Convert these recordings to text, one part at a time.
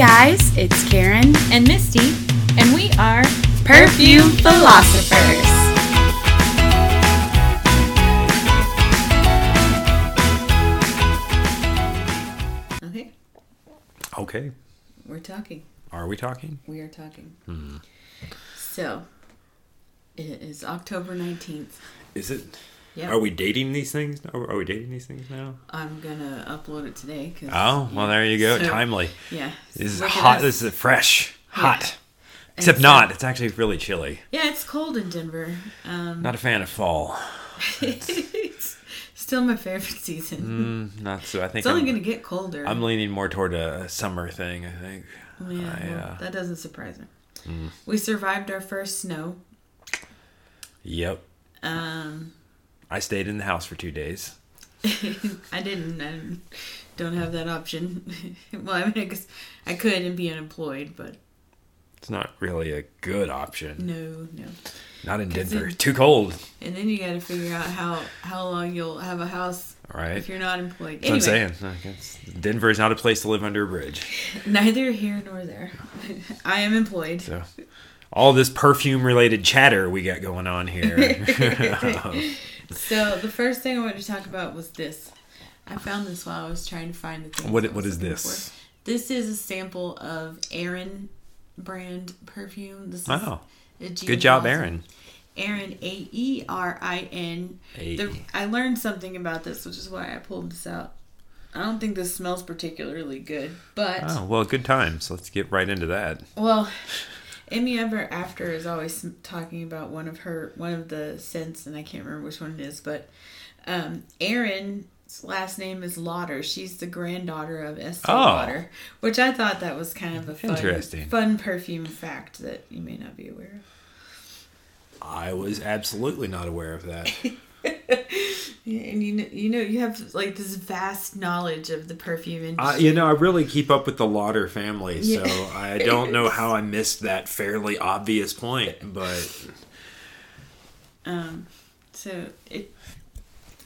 guys, it's Karen and Misty, and we are Perfume Philosophers. Okay, Okay. we're talking. Are we talking? We are talking. Hmm. So, it is October 19th. Is it? Yeah. Are we dating these things? Are are we dating these things now? I'm gonna upload it today. Cause, Oh, well, there you go. So- Timely. Yeah. This is hot. This is fresh. Hot. And Except so- not. It's actually really chilly. Yeah, it's cold in Denver. Um, Not a fan of fall. it's still my favorite season. Mm, not so. I think It's only I'm, gonna get colder. I'm leaning more toward a summer thing. I think. yeah, I, well, uh, that doesn't surprise me. Mm. We survived our first snow. Yep. Um, I stayed in the house for two days. I didn't. I don't have that option. well, I mean, I guess I could and be unemployed, but It's not really a good option. no, no. Not in Denver. it- Too cold. And then you got to figure out how how long you'll have a house All right. if you're not employed. That's Anyway, what I'm saying. Denver is not a place to live under a bridge. neither here nor there. I am employed. So, all this perfume related chatter we got going on here. So the first thing I wanted to talk about was this. I found this while I was trying to find the thing. what what is this? This is a sample of Aerin brand perfume. This is oh. Wow. Good job. Aerin. Aerin A E R I N. I learned something about this, which is why I pulled this out. I don't think this smells particularly good, but Oh, well, good times. Let's get right into that. well, Amy Ever After is always talking about one of her one of the scents, and I can't remember which one it is, but um, Aerin's last name is Lauder. She's the granddaughter of Estee Oh. Lauder, which I thought that was kind of a fun, Interesting. fun perfume fact that you may not be aware of. I was absolutely not aware of that. Yeah, and you know, you know, you have like this vast knowledge of the perfume industry. Uh, you know, I really keep up with the Lauder family, so Yeah. I don't know how I missed that fairly obvious point, but Um, so it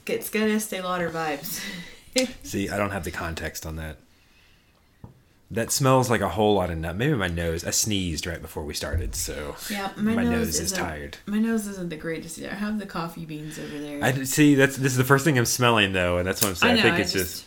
it's got Estee Lauder vibes. see, I don't have the context on that. That smells like a whole lot of nut. Maybe my nose. I sneezed right before we started, so yeah, my, my nose, nose is tired. My nose isn't the greatest. either. I have the coffee beans over there. I see. That's this is the first thing I'm smelling though, and that's what I'm saying. I, know, think I it's just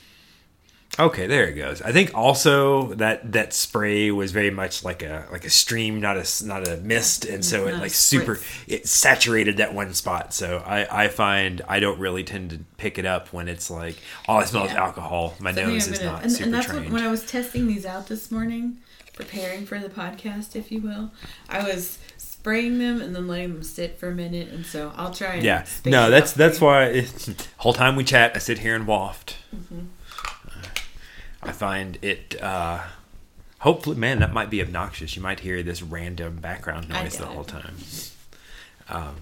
Okay, there it goes. I think also that that spray was very much like a like a stream, not a not a mist, and so it Not a like super it saturated that one spot. So I I find I don't really tend to pick it up when it's like all I smell is alcohol. My nose is not and, super and that's trained. what, when I was testing these out this morning, preparing for the podcast, if you will. I was spraying them and then letting them sit for a minute, and so I'll try. And yeah, no, that's that's why. It, whole time we chat, I sit here and waft. Mm-hmm. I find it. uh Hopefully, man, that might be obnoxious. You might hear this random background noise the whole time. Um,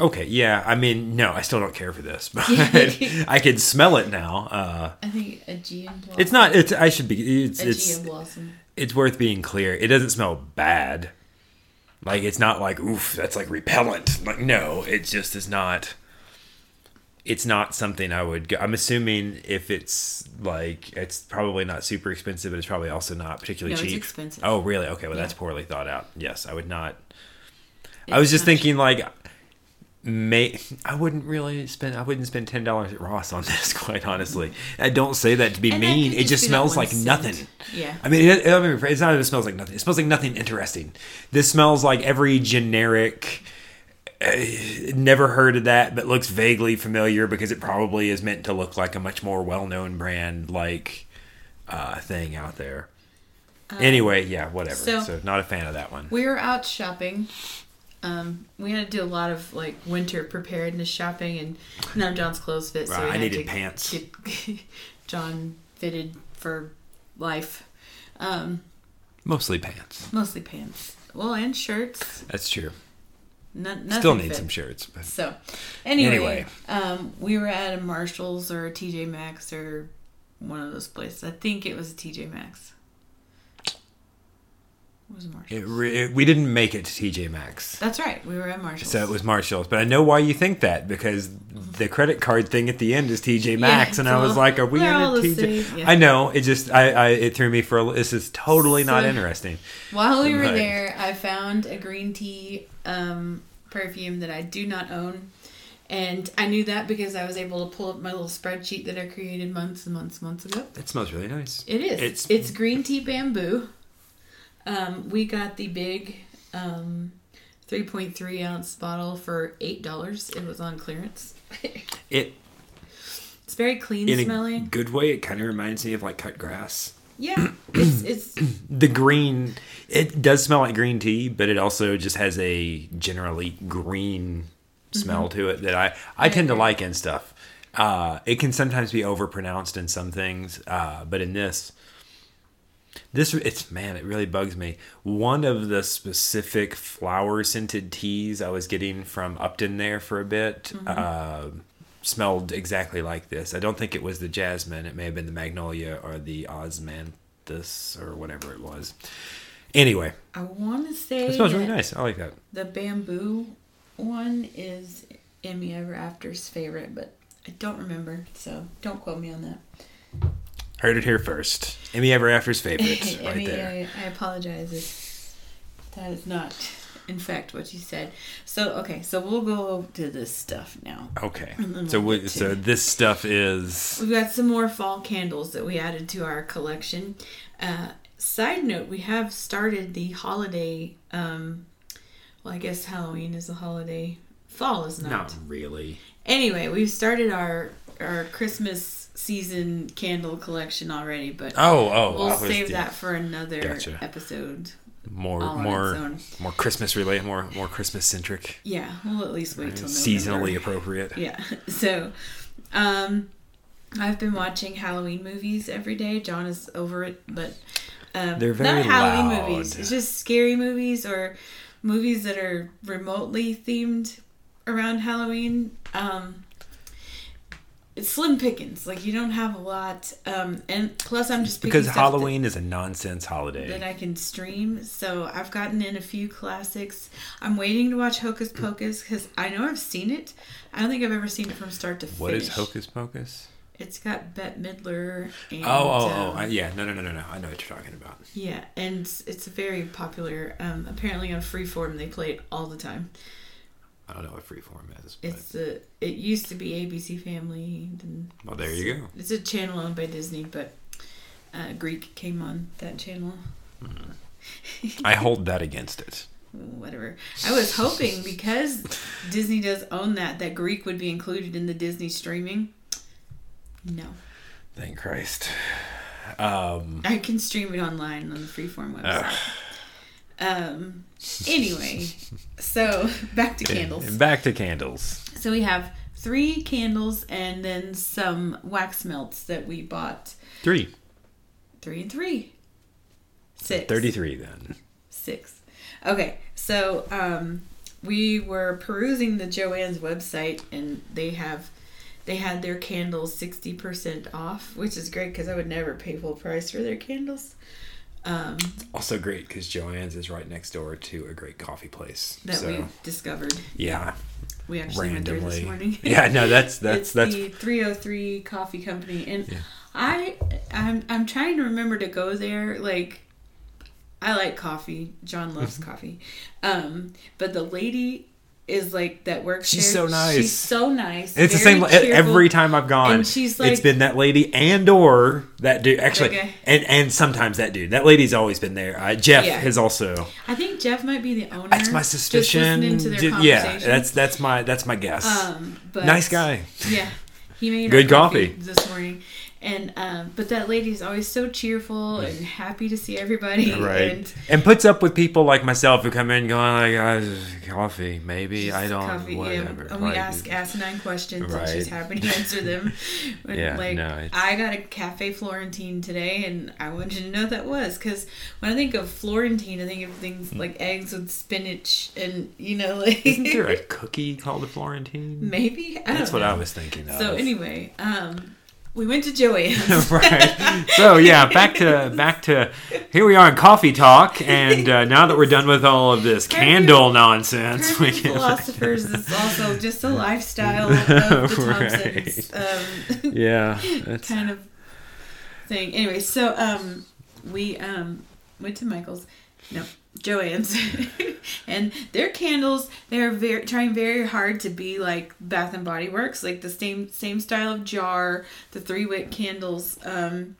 okay, yeah. I mean, no, I still don't care for this, but I can smell it now. Uh, I think Aegean blossom. it's not. It's. I should be. It's. Aegean It's. blossom. It's worth being clear. It doesn't smell bad. Like it's not like oof, that's like repellent. Like no, it just is not. It's not something I would. Go, I'm assuming if it's like it's probably not super expensive, but it's probably also not particularly No, it's cheap. expensive. Oh really? Okay, well that's poorly thought out. Yes, I would not. I was just thinking like. May I wouldn't really spend I wouldn't spend ten dollars at Ross on this quite honestly. I don't say that to be And mean. It just smells like nothing. Yeah. I mean, it, I mean, it's not that it smells like nothing. It smells like nothing interesting. This smells like every generic. Uh, never heard of that, but looks vaguely familiar because it probably is meant to look like a much more well-known brand like uh, thing out there. anyway, yeah, whatever. so- So, not a fan of that one. We were out shopping. Um, we had to do a lot of like winter preparedness shopping, and none of John's clothes fit. So Right, we I needed pants. John fitted for life. Um, Mostly pants. mostly pants. Well, and shirts. That's true. No, Still need fit. some shirts, but So, anyway, Anyway. Um, we were at a Marshalls or a TJ Maxx or one of those places. I think it was a TJ Maxx. It was Marshalls. It, re- it, we didn't make it to TJ Maxx. That's right. We were at Marshalls. So it was Marshalls, but I know why you think that because the credit card thing at the end is TJ Maxx, and I was so like, "Are we in a TJ?" yeah. I know it just I, I it threw me for a, this is totally not interesting. While we were Right. there, I found a green tea um, perfume that I do not own. And I knew that because I was able to pull up my little spreadsheet that I created months and months and months ago. It smells really nice. It is. It's- It's, green tea bamboo. Um, we got the big um, 3.3 ounce bottle for $8. It was on clearance. It It's very clean in a smelling. good way. It kind of reminds me of like cut grass. Yeah. It's, it's The green, it does smell like green tea, but it also just has a generally green smell to it that I I tend to like in stuff. Uh, it can sometimes be overpronounced in some things, uh, but in this, this it's man, it really bugs me. One of the specific flower scented teas I was getting from Upton there for a bit uh, smelled exactly like this. I don't think it was the jasmine. It may have been the magnolia or the osmanthus or whatever it was. Anyway, I want to say it smells really nice. I like that. the bamboo one is Emmy Ever After's favorite, but I don't remember, so don't quote me on that. Heard it here first. Emmy Ever After's favorite, right Emmy, there. I, I apologize if that is not, in fact, what you said. So okay, so we'll go to this stuff now. Okay, so we'll we, get so this stuff is We've got some more fall candles that we added to our collection. Uh, side note, we have started the holiday. Um, well, I guess Halloween is a holiday. Fall is not. not really. Anyway, we've started our our Christmas season candle collection already, but Oh, oh, we'll save that for another Gotcha. episode. more more more Christmas related, more more Christmas centric, Yeah, we'll at least wait till seasonally appropriate. Yeah. So, um, I've been watching Halloween movies every day. John is over it, but um, They're very not Halloween loud. movies. It's just scary movies or movies that are remotely themed around Halloween. Um, it's slim pickings. Like you don't have a lot. Um, and plus, I'm just Because Halloween is a nonsense holiday. that I can stream. So I've gotten in a few classics. I'm waiting to watch Hocus Pocus because I know I've seen it. I don't think I've ever seen it from start to finish. what is Hocus Pocus? It's got Bette Midler. And, Oh, oh, oh, um, I, yeah, no, no, no, no, no. I know what you're talking about. yeah, and it's, it's very popular. Um, apparently on Freeform they play it all the time. I don't know what Freeform is. But, It's the it used to be ABC Family. And well, there you go. It's a channel owned by Disney, but uh, Greek came on that channel. I hold that against it. whatever. I was hoping because Disney does own that, that Greek would be included in the Disney streaming. No, Thank Christ. Um, I can stream it online on the Freeform website. Um. Anyway, so back to candles. back to candles. So we have three candles and then some wax melts that we bought. Three. Three and three. Six. 33 then. Six. Okay, so um, we were perusing the Joann's website, and they have they had their candles sixty percent off, which is great because I would never pay full price for their candles. Um, Also great because Joann's is right next door to a great coffee place. that so, we discovered. yeah, We actually went there this morning. yeah, no, that's that's it's that's the 303 Coffee Company, and Yeah. I I'm I'm trying to remember to go there. Like, I like coffee. John loves Mm-hmm. coffee, um, but the lady is like that works. She's there. so nice. She's so nice. It's the same cheerful. every time I've gone. And she's it's like- been that lady and or that dude. Actually, Okay. and and sometimes that dude. That lady's always been there. Uh, Jeff Yeah. has also. I think Jeff might be the owner. That's my just suspicion. listening to their Ju- yeah, that's that's my that's my guess. um, but nice guy. Yeah, he made Good our coffee. this morning, and um, but that lady is always so cheerful and happy to see everybody. Right, And and, puts up with people like myself who come in going like, "Ah, this is coffee, maybe I don't, coffee, whatever." Yeah, and we Like, ask asinine questions, and she's happy to answer them. When, Yeah, like no, it's- I got a cafe Florentine today, and I wanted you to know what that was because when I think of Florentine, I think of things like eggs with spinach, and you know, like Isn't there a cookie called a Florentine? maybe I That's don't what I was thinking of. So anyway, um, we went to Joann's. right. So yeah, back to back to here we are in coffee talk, and uh, now that we're done with all of this candle nonsense, we can. Philosophers is also just a lifestyle of the Thompsons um, Yeah, that's kind of thing. Anyway, so um, we um, went to Michael's, no, Joann's, and their candles they're very trying very hard to be like Bath and Body Works, like the same same style of jar, the three wick candles. Um,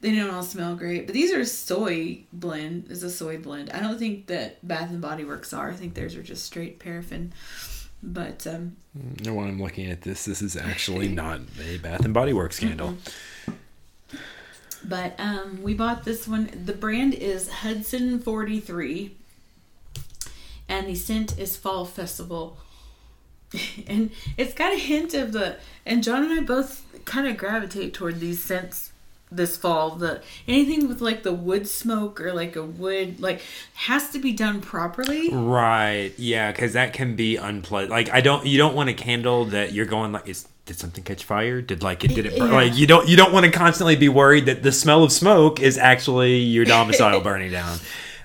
they don't all smell great, but these are soy blend. Is a soy blend. I don't think that Bath and Body Works are. I think theirs are just straight paraffin. But um, no. When I'm looking at this, this is actually not a Bath and Body Works candle. But um, we bought this one. The brand is Hudson 43. And the scent is Fall Festival. and it's got a hint of the. And John and I both kind of gravitate toward these scents this fall. The anything with like the wood smoke or like a wood like has to be done properly. Right. Yeah, because that can be unpleasant. Like I don't. You don't want a candle that you're going like. Is, did something catch fire? Did like it? Did it? burn? Yeah. Like you don't. You don't want to constantly be worried that the smell of smoke is actually your domicile burning down.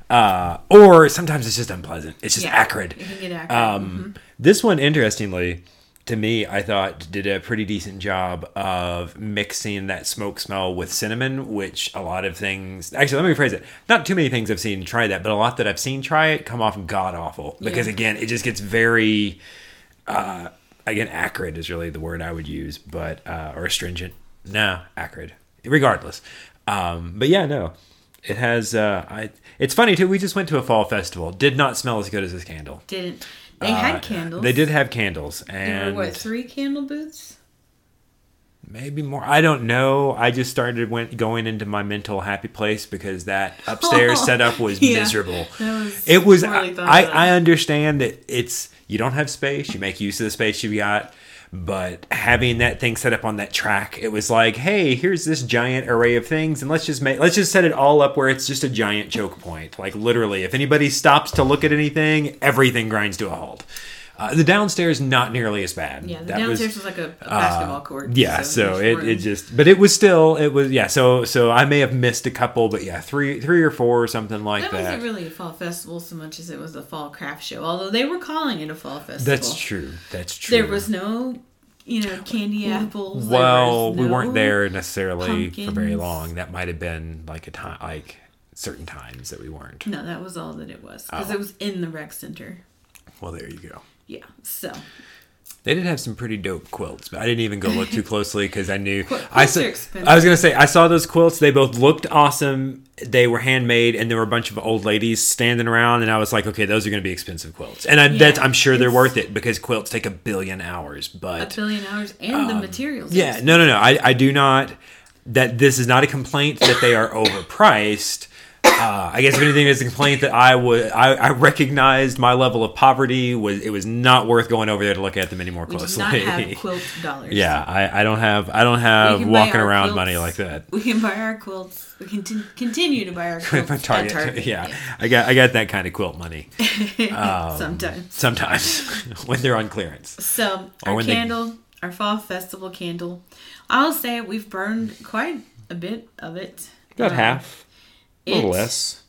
Uh, or sometimes it's just unpleasant. It's just Yeah, acrid. it can get acrid. Um, This one, interestingly, to me, I thought did a pretty decent job of mixing that smoke smell with cinnamon, which a lot of things. Actually, let me rephrase it. Not too many things I've seen try that, but a lot that I've seen try it come off god awful because Yeah. again, it just gets very. Uh, again, acrid is really the word I would use, but uh, or astringent. No, acrid. Regardless, um, but yeah, no. It has. Uh, I. It's funny too. We just went to a fall festival. Did not smell as good as this candle. Didn't they had Uh, candles? They did have candles, There and were what three candle booths? maybe more. I don't know. I just started went going into my mental happy place because that upstairs setup was Yeah. miserable. That was It was. I, I. I understand that it's you don't have space. You make use of the space you've got. But having that thing set up on that track, it was like, hey, here's this giant array of things, and let's just make let's just set it all up where it's just a giant choke point. Like literally, if anybody stops to look at anything, everything grinds to a halt. Uh, the downstairs not nearly as bad. Yeah, the That was- downstairs was, like a, a basketball court. yeah, so, there's it, room. it just but it was still it was yeah so so I may have missed a couple but yeah three three or four or something like That that. wasn't really a fall festival so much as it was a fall craft show. Although they were calling it a fall festival. That's true. That's true. There was no, you know, candy apples. well, was we weren't there necessarily for very long. That might have been like a time like certain times that we weren't. No, that was all that it was because Oh. it was in the rec center. Well, there you go. Yeah, so They did have some pretty dope quilts, but I didn't even go look too closely because I knew I saw. I was gonna say I saw those quilts. They both looked awesome. They were handmade, and there were a bunch of old ladies standing around, and I was like, okay, those are gonna be expensive quilts, and I, that's, I'm sure they're worth it because quilts take a billion hours. But a billion hours and the materials. Um, yeah, no, no, no. I, I do not. That this is not a complaint that they are overpriced. Uh, I guess if anything, is a complaint that I would. I, I recognized my level of poverty was. It was not worth going over there to look at them any more we closely. do not have quilt dollars. yeah, I, I don't have. I don't have We walking around quilts- money like that. We can buy our quilts. We can t- continue to buy our quilts My at Target, Target. yeah, I got. I got that kind of quilt money Um, sometimes. sometimes when they're on clearance. So Or our when they- candle, our fall festival candle, I'll say we've burned quite a bit of it. About Um, half, a little less.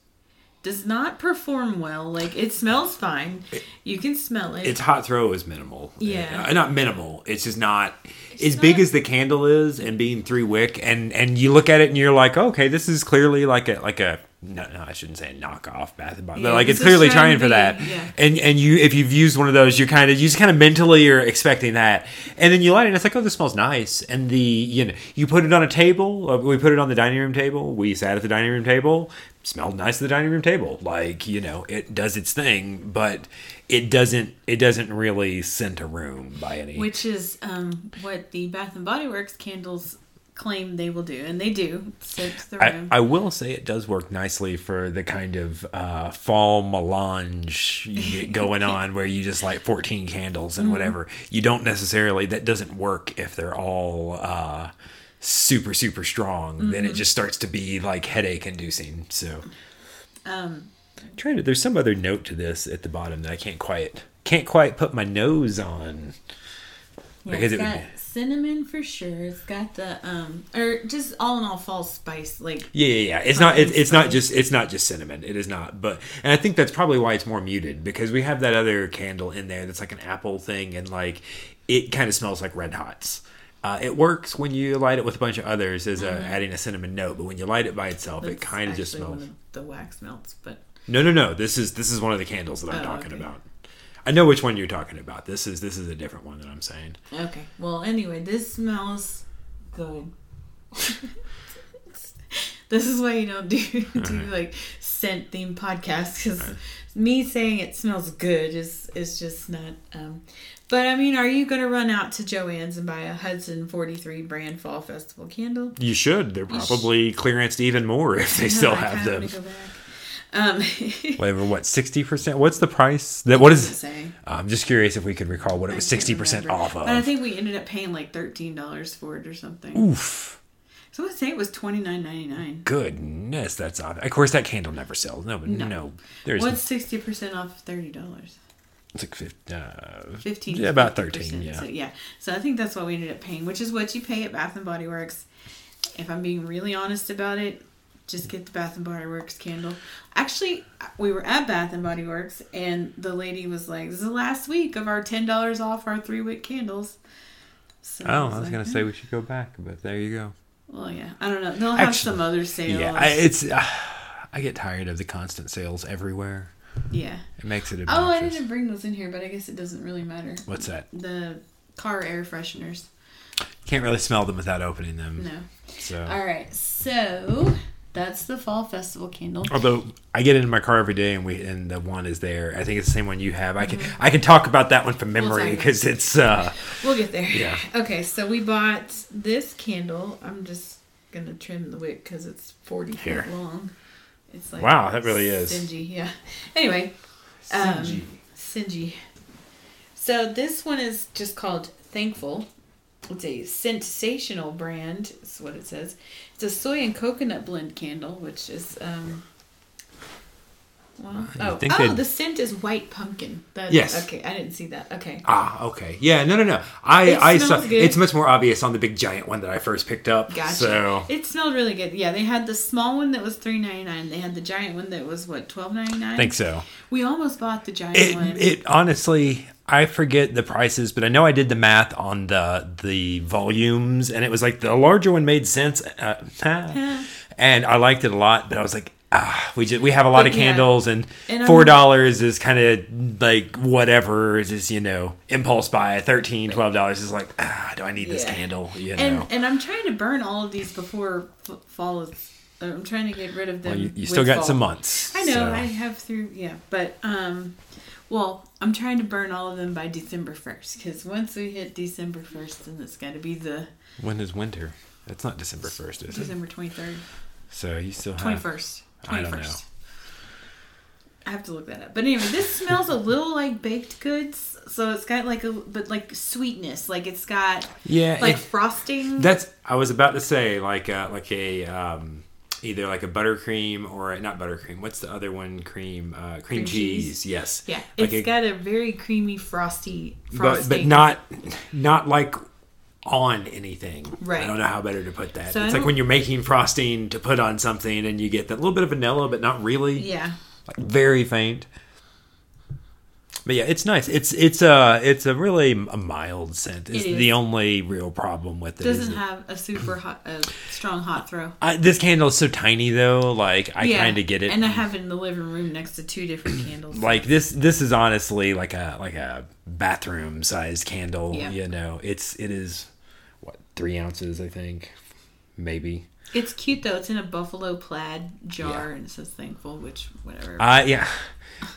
Does not perform well. Like it smells fine. You can smell it. its hot throw is minimal. Yeah. Uh, not minimal. It's just not as big as the candle is, and being three wick, and and you look at it and you're like, okay, this is clearly like a like a no, no I shouldn't say a knockoff Bath and Body, but like it's clearly trying trying for that. yeah. And and you if you've used one of those, you're kind of you just kind of mentally are expecting that, and then you light it, and it's like, oh, this smells nice, and the you know you put it on a table. uh, We put it on the dining room table. We sat at the dining room table. Smelled nice at the dining room table. Like you know, it does its thing, but it doesn't it doesn't really scent a room by any which is um, what the Bath and Body Works candles claim they will do, and they do. Scent the I, room. I will say it does work nicely for the kind of uh, fall melange you get going on where you just light 14 candles Mm-hmm. and whatever. You don't necessarily, that doesn't work if they're all uh, super, super strong. Then Mm-hmm. it just starts to be like headache inducing. So, um, trying to, there's some other note to this at the bottom that I can't quite, can't quite put my nose on. yeah, Because it's it would be- cinnamon for sure. It's got the um, or just all in all fall spice like Yeah, yeah, yeah. It's not. It's, it's not just. It's not just cinnamon. It is not. But and I think that's probably why it's more muted because we have that other candle in there that's like an apple thing and like it kind of smells like red hots. Uh, it works when you light it with a bunch of others as a, adding a cinnamon note, but when you light it by itself, it Mm-hmm. kind of just smells. the wax melts. But No, no, no. This is this is one of the candles that I'm Oh, talking okay. about. I know which one you're talking about. This is this is a different one that I'm saying. okay, well anyway, this smells good. this is why you don't do do like scent themed podcasts because me saying it smells good is is just not. um But I mean, are you going to run out to Joann's and buy a Hudson 43 brand fall festival candle? You should. They're You sh- probably clearanced even more if they No, still I have them. Wanna go back. Um, Whatever. What sixty percent? What's the price? That what is? say? I'm just curious if we could recall what it was sixty percent off of. But I think we ended up paying like thirteen dollars for it or something. Oof. So I would say it was twenty nine ninety nine. Goodness, that's odd. Of course, that candle never sells. No, no, No. there's What's sixty percent off thirty dollars? it's like 50, uh, Fifteen. Yeah, about thirteen. Yeah. So, yeah. So I think that's what we ended up paying, which is what you pay at Bath and Body Works. If I'm being really honest about it, just get the Bath and Body Works candle. Actually, we were at Bath and Body Works, and the lady was like, "This is the last week of our ten dollars off our three wick candles." So Oh, I was like, gonna "Eh." say we should go back, but there you go. Well, yeah, I don't know. They'll have Actually, some other sales. Yeah, I, it's. Uh, I get tired of the constant sales everywhere. yeah. It makes it a bit Oh, I didn't bring those in here, but I guess it doesn't really matter. What's that? The car air fresheners. Can't really smell them without opening them. No. So, All right, so that's the fall festival candle. although I get into my car every day and we and the one is there. I think it's the same one you have. I can I can talk about that one from Mm-hmm. We'll memory because it's. uh We'll get there. Yeah. Okay, so we bought this candle. I'm just gonna trim the wick because it's 40 Here. feet long. It's like Wow, that really is. stingy. Yeah. Anyway, um, Singy. So this one is just called Thankful. It's a sensational brand. Is what it says. A soy and coconut blend candle, which is um. Well, oh, oh, they'd- the scent is white pumpkin. That, Yes. Okay, I didn't see that. Okay. Ah, okay. Yeah, no, no, no. I, It I saw. good. It's much more obvious on the big giant one that I first picked up. Gotcha. So It smelled really good. Yeah, they had the small one that was three ninety nine. They had the giant one that was what twelve ninety nine. I think so. We almost bought the giant It, one. it honestly, I forget the prices, but I know I did the math on the the volumes, and it was like the larger one made sense, uh, and I liked it a lot. But I was like, ah, we just we have a lot But of yeah. candles, and, And four dollars is kind of like whatever. Is just you know impulse buy. Thirteen, twelve dollars is like, ah, do I need this candle? You know. and and I'm trying to burn all of these before f- fall is. uh, I'm trying to get rid of them. well, you, you still got fall. some months. I know so. I have through yeah, but um, well, I'm trying to burn all of them by December first because once we hit December first, then it's got to be the When is winter? That's not December first, is it? December twenty third, So you still have. twenty first, I don't know. I have to look that up. But anyway, this smells a little like baked goods. So it's got like a but like sweetness. Like it's got Yeah, like it- frosting. That's I was about to say like uh, like a um, either like a buttercream or a, not buttercream. What's the other one? Cream uh, cream, Cream cheese. cheese. Yes. yeah, Like it's a- got a very creamy frosty but frosting. but not not like on anything. Right. I don't know how better to put that. So it's like when you're making frosting to put on something and you get that little bit of vanilla, but not really. Yeah. Like very faint. But yeah, it's nice. It's it's a it's a really a mild scent. Is It is. the only real problem with it. is It Doesn't it- have a super hot, a strong hot throw. I, this candle is so tiny though. Like I yeah, kind of get it. And I have it in the living room next to two different candles. like this this is honestly like a like a bathroom sized candle. Yeah. You know, it's it is what three ounces I think, maybe. It's cute though. It's in a buffalo plaid jar Yeah. and it says thankful, which whatever. Uh yeah.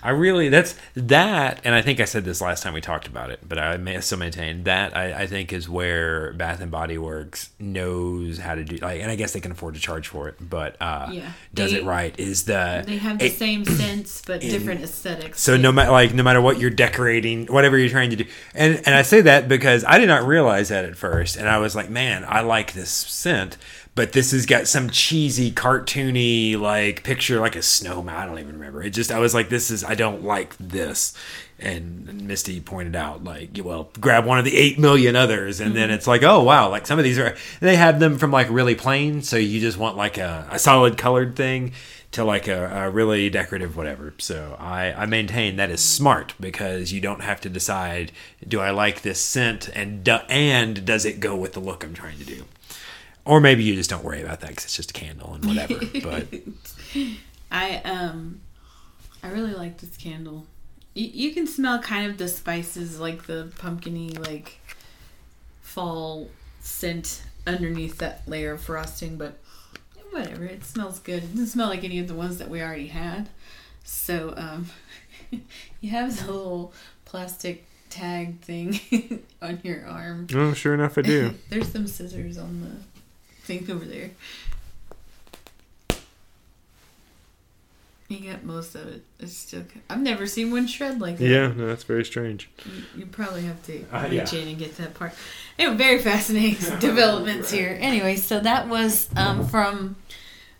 I really that's that, and I think I said this last time we talked about it, but I may still maintain that I, I think is where Bath and Body Works knows how to do like, and I guess they can afford to charge for it, but uh, Yeah. does They- it right is the they have the it- same sense but different aesthetics. So no matter like no matter what you're decorating, whatever you're trying to do, and and I say that because I did not realize that at first, and I was like, man, I like this scent, but this has got some cheesy, cartoony like picture, like a snowman. I don't even remember. It just I was like, this is I don't like this. And Misty pointed out, like, well, grab one of the eight million others, and then hmm. it's like, oh wow, like some of these are they have them from like really plain, so you just want like a, a solid colored thing to like a, a really decorative whatever. So I, I maintain that is smart because you don't have to decide do I like this scent and do, and does it go with the look I'm trying to do. Or maybe you just don't worry about that because it's just a candle and whatever. but I um, I really like this candle. You, you can smell kind of the spices, like the pumpkiny, like fall scent underneath that layer of frosting, but whatever. It smells good. It doesn't smell like any of the ones that we already had. So um, you have the little plastic tag thing on your arm. oh, sure enough, I do. There's some scissors on the thing over there. You get most of it. It's still. I've never seen one shred like that. yeah, no, that's very strange. You, you probably have to Uh, reach yeah. in and get that part. Anyway, very fascinating developments here. Anyway, so that was um, from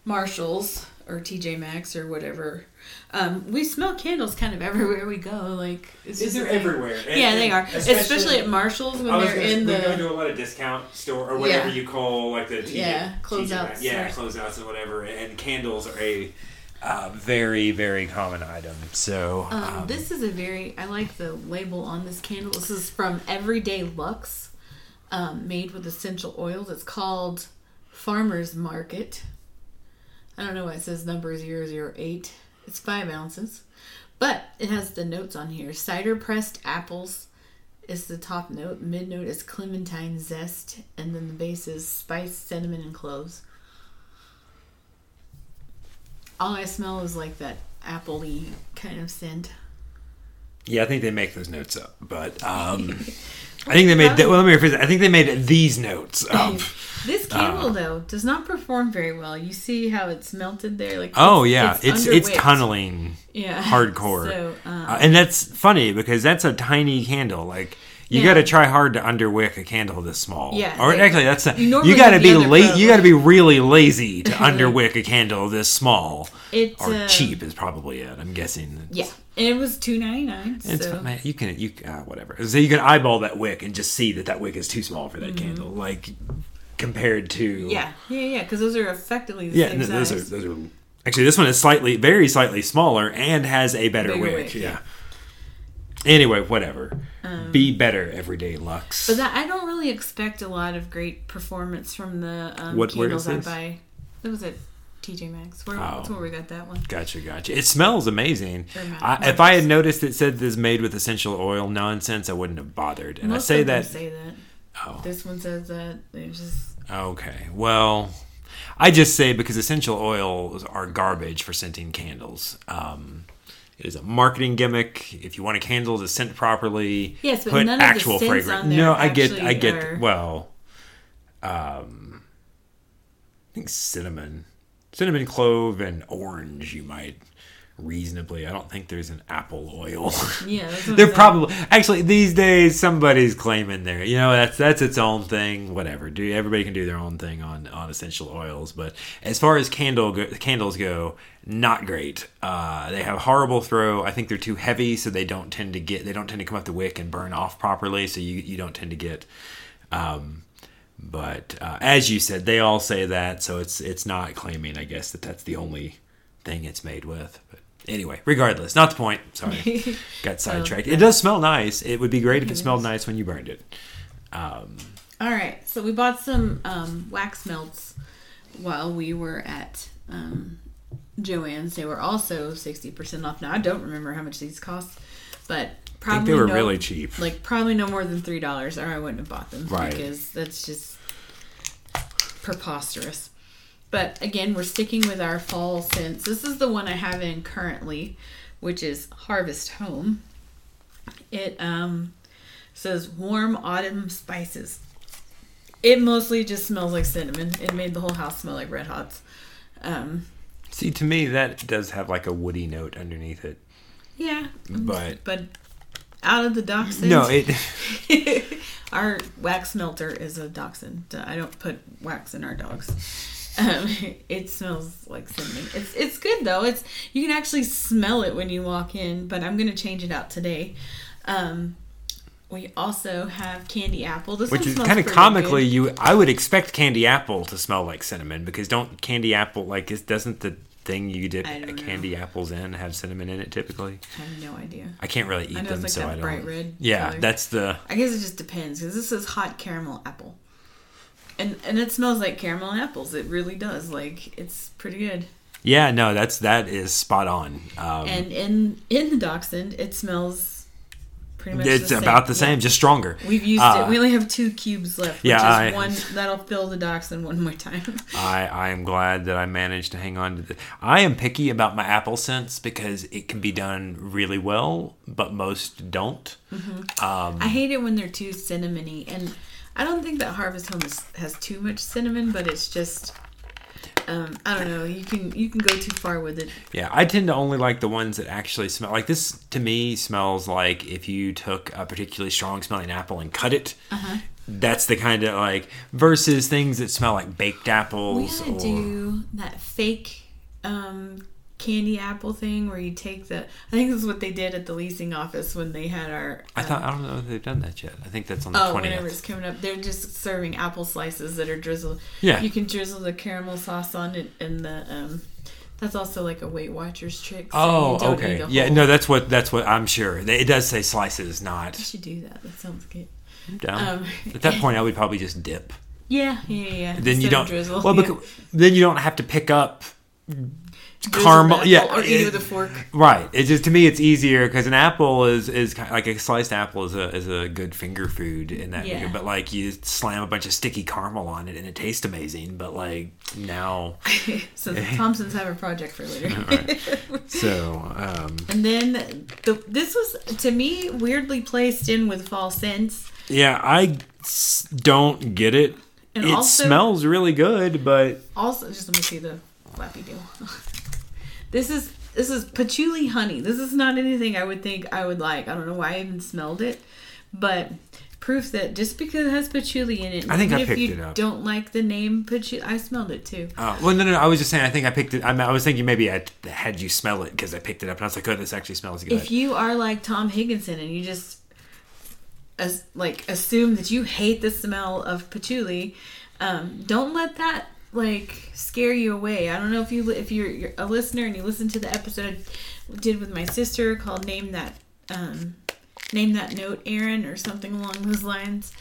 Marshalls or TJ Maxx or whatever. Um, we smell candles kind of everywhere we go. Like it's just thing. everywhere. And- Yeah, they are, especially, at Marshalls when they're gonna, in we go the. to a lot of discount store or whatever Yeah. you call like the TJ, Yeah, closeouts, Yeah, yeah. closeouts and whatever. And candles are a uh, very very common item. So Um, um, this is a very. I like the label on this candle. This is from Everyday Lux, um, made with essential oils. It's called Farmer's Market. I don't know why it says number 008. It's five ounces. But it has the notes on here. Cider pressed apples is the top note. Mid note is clementine zest. And then the base is spice, cinnamon, and cloves. All I smell is like that apple-y kind of scent. yeah, I think they make those notes up, but um, I think they made. well, let me rephrase. I think they made these notes up. This candle though does not perform very well. You see how it's melted there, like Oh yeah, it's it's, underwicked. tunneling. yeah, hardcore. So um, Uh, and that's funny because that's a tiny candle. Like you Yeah. got to try hard to underwick a candle this small. Yeah, Or like, actually, that's not, you got to be the other la- pro, You got to be really lazy to underwick a candle this small. It, or uh, cheap is probably it. I'm guessing. yeah, and it was two ninety nine. It's So man, you can you uh, whatever. So you can eyeball that wick and just see that that wick is too small for that candle. Like compared to Mm-hmm. yeah, yeah, yeah, because those are effectively the yeah. same no, those are those are actually this one is slightly very slightly smaller and has a better Bigger wick. wick, yeah. yeah. Anyway, whatever. Be better, everyday Lux. But that I don't really expect a lot of great performance from the um, What- where candles I buy. That was at TJ Maxx. Where, Oh. That's where we got that one. Gotcha, gotcha. It smells amazing. I, if I had noticed it said this made with essential oil nonsense, I wouldn't have bothered. And Most I say that. say that. Oh. This one says that. They just Okay. Well, I just say because essential oils are garbage for scenting candles. Um, it is a marketing gimmick. If you want a candle to scent properly, Yes, but put none of the actual fragrance. on there No, I get, I get. are- Well, um, I think cinnamon, cinnamon, clove, and orange. You might reasonably. I don't think there's an apple oil. yeah. They're probably actually these days somebody's claiming there. You know that's that's its own thing. Whatever. Do everybody can do their own thing on on essential oils. But as far as candle go, candles go, not great. Uh, they have horrible throw. I think they're too heavy, so they don't tend to get they don't tend to come up the wick and burn off properly. So you you don't tend to get. Um, but uh, as you said, they all say that, so it's it's not claiming, I guess, that that's the only thing it's made with. But anyway, regardless, not the point. Sorry, got sidetracked. It does smell nice. It would be great if it smelled nice when you burned it. Um, All right, so we bought some um, wax melts while we were at um, Joann's. They were also sixty percent off. Now I don't remember how much these cost, but I probably think they were no- really cheap. Like probably no more than three dollars, or I wouldn't have bought them Right. because that's just preposterous. But again, we're sticking with our fall scents. This is the one I have in currently, which is Harvest Home. It um says warm autumn spices. It mostly just smells like cinnamon. It made the whole house smell like red hots. Um, See, to me, that does have like a woody note underneath it. yeah, But but out of the dachshund. No, it. our wax melter is a dachshund. I don't put wax in our dogs. Um, it smells like cinnamon. It's it's good though. It's you can actually smell it when you walk in. But I'm gonna change it out today. Um, we also have candy apple. This Which is kind of comically, good. you I would expect candy apple to smell like cinnamon because don't candy apple like is doesn't the thing you dip don't know. candy apples in have cinnamon in it typically? I have no idea. I can't really eat I know them, it's like so I don't. bright red yeah, color. that's the I guess it just depends because this is hot caramel apple, and and it smells like caramel and apples. It really does. Like it's pretty good. yeah no that's that is spot on. Um, And in in the dachshund, it smells pretty much. it's the same. about the same, Yeah. just stronger. We've used Uh, it. We only have two cubes left. Which Yeah, is I- one that'll fill the dachshund one more time. I, I am glad that I managed to hang on to the. I am picky about my apple scents because it can be done really well, but most don't. Um, I hate it when they're too cinnamony, and I don't think that Harvest Home is, has too much cinnamon, but it's just. Um, I don't know. You can you can go too far with it. Yeah, I tend to only like the ones that actually smell like this. To me, smells like if you took a particularly strong smelling apple and cut it. Uh-huh. That's the kind of like versus things that smell like baked apples. We gotta or, do that fake um, candy apple thing where you take the. I think this is what they did at the leasing office when they had our. I thought um, I don't know if they've done that yet. I think that's on the Oh, whenever twentieth. it's coming up, they're just serving apple slices that are drizzled. Yeah. you can drizzle the caramel sauce on it, and the um, that's also like a Weight Watchers trick. so oh, okay. Yeah, no, that's what that's what I'm sure. It does say slices, not should do that. That sounds good. down. Um, At that point, I would probably just dip. Yeah, yeah, yeah. Then you don't. drizzle. well, yeah. because, then you don't have to pick up caramel. Yeah, apple or eat it it- with a fork. Right. It's just to me, it's easier because an apple is is like a sliced apple is a is a good finger food in that. Yeah. But like you slam a bunch of sticky caramel on it and it tastes amazing. But like now, so the Thompsons have a project for later. so um, And then the, this was to me weirdly placed in with fall scents. yeah, I s- don't get it. And it also- smells really good, but Also, just let me see the flappy deal. this is this is patchouli honey. This is not anything I would think I would like. I don't know why I even smelled it, but proof that just because it has patchouli in it, I think I if picked you it up. don't like the name patchouli, I smelled it too. uh, well, no, no, no. I was just saying. I think I picked it. I, mean, I was thinking maybe I had you smell it because I picked it up and I was like, oh, this actually smells good. If you are like Tom Higginson and you just as like assume that you hate the smell of patchouli, um, don't let that like scare you away. I don't know if you if you're, you're a listener and you listen to the episode I did with my sister called "Name That." Um, name that note aaron or something along those lines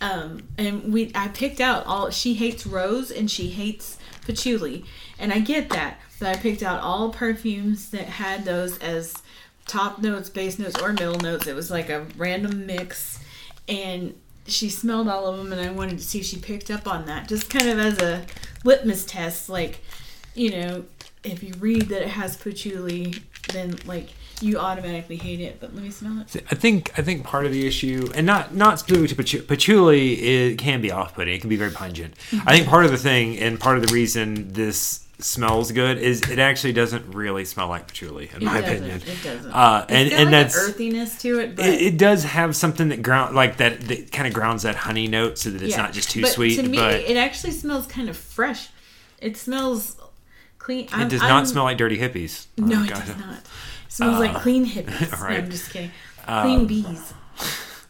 um, and we i picked out all she hates rose and she hates patchouli and i get that but i picked out all perfumes that had those as top notes base notes or middle notes it was like a random mix and she smelled all of them and i wanted to see if she picked up on that just kind of as a litmus test like you know if you read that it has patchouli then like you automatically hate it but let me smell it I think I think part of the issue, and not not specific to patchouli, patchouli it can be off-putting. It can be very pungent. I think part of the thing, and part of the reason this smells good, is it actually doesn't really smell like patchouli, in It my doesn't. opinion. It doesn't. Uh, and and like that's an earthiness to it, but it, it does have something that ground like that that kind of grounds that honey note, so that it's yeah. not just too But sweet. To me, but it actually smells kind of fresh. It smells clean. it does not smell like dirty hippies. Oh, No, it God. does not. It smells like clean hippies. No. I'm just kidding. Clean bees.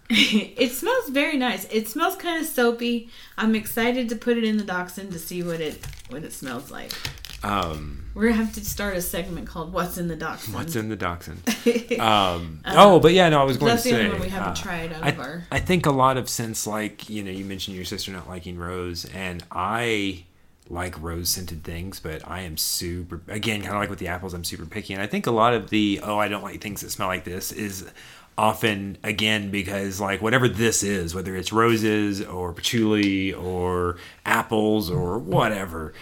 it smells very nice. It smells kind of soapy. I'm excited to put it in the dachshund to see what it what it smells like. Um, We're gonna have to start a segment called "What's in the Dachshund." what's in the dachshund? Um, oh, but yeah, no, I was going Uh, That's to the say only one we haven't uh, tried out I, of our. I think a lot of sense, like you know, you mentioned your sister not liking rose, and I like rose scented things, but I am super again kind of like with the apples. I'm super picky, and I think a lot of the oh, I don't like things that smell like this is often again because like whatever this is, whether it's roses or patchouli or apples or whatever,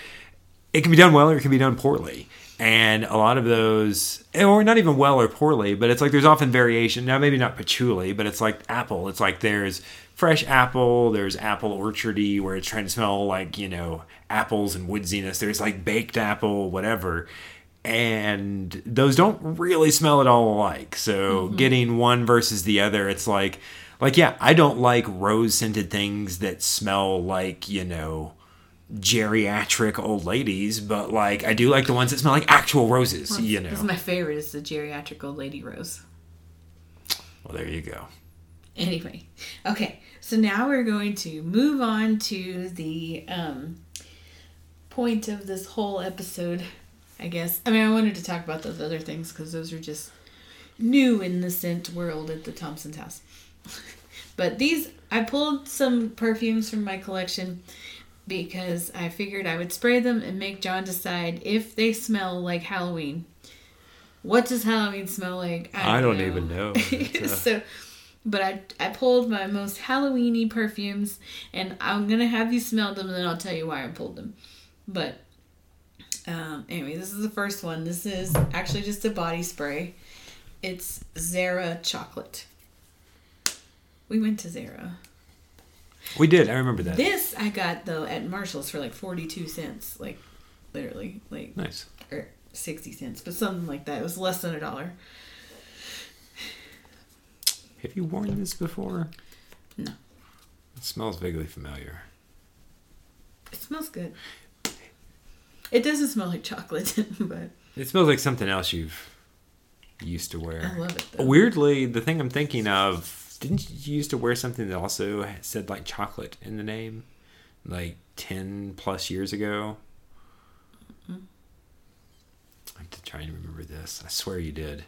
it can be done well or it can be done poorly. And a lot of those, or not even well or poorly, but it's like there's often variation. Now, maybe not patchouli, but it's like apple. It's like there's fresh apple, there's apple orchardy where it's trying to smell like, you know, apples and woodsiness. There's like baked apple, whatever. and those don't really smell at all alike. So mm-hmm. getting one versus the other, it's like, like yeah, I don't like rose scented things that smell like you know geriatric old ladies, but like I do like the ones that smell like actual roses. You know. My favorite. Is the geriatric old lady rose. Well, there you go. Anyway, okay. So now we're going to move on to the um, point of this whole episode. I guess. I mean, I wanted to talk about those other things because those are just new in the scent world at the Thompson's house. but these, I pulled some perfumes from my collection because I figured I would spray them and make John decide if they smell like Halloween. What does Halloween smell like? I don't even know. It's, uh, so, but I I pulled my most Halloweeny perfumes, and I'm gonna have you smell them, and then I'll tell you why I pulled them. But um, anyway, this is the first one. This is actually just a body spray. It's Zara chocolate. We went to Zara. We did. I remember that. This I got though at Marshalls for like forty two cents, like literally, like Nice. or sixty cents, but something like that. It was less than a dollar. Have you worn this before? No. It smells vaguely familiar. It smells good. It doesn't smell like chocolate, but It smells like something else you've used to wear. I love it. Though. Weirdly, the thing I'm thinking of, didn't you used to wear something that also said like chocolate in the name? Like 10 plus years ago? I'm trying to remember this. I swear you did.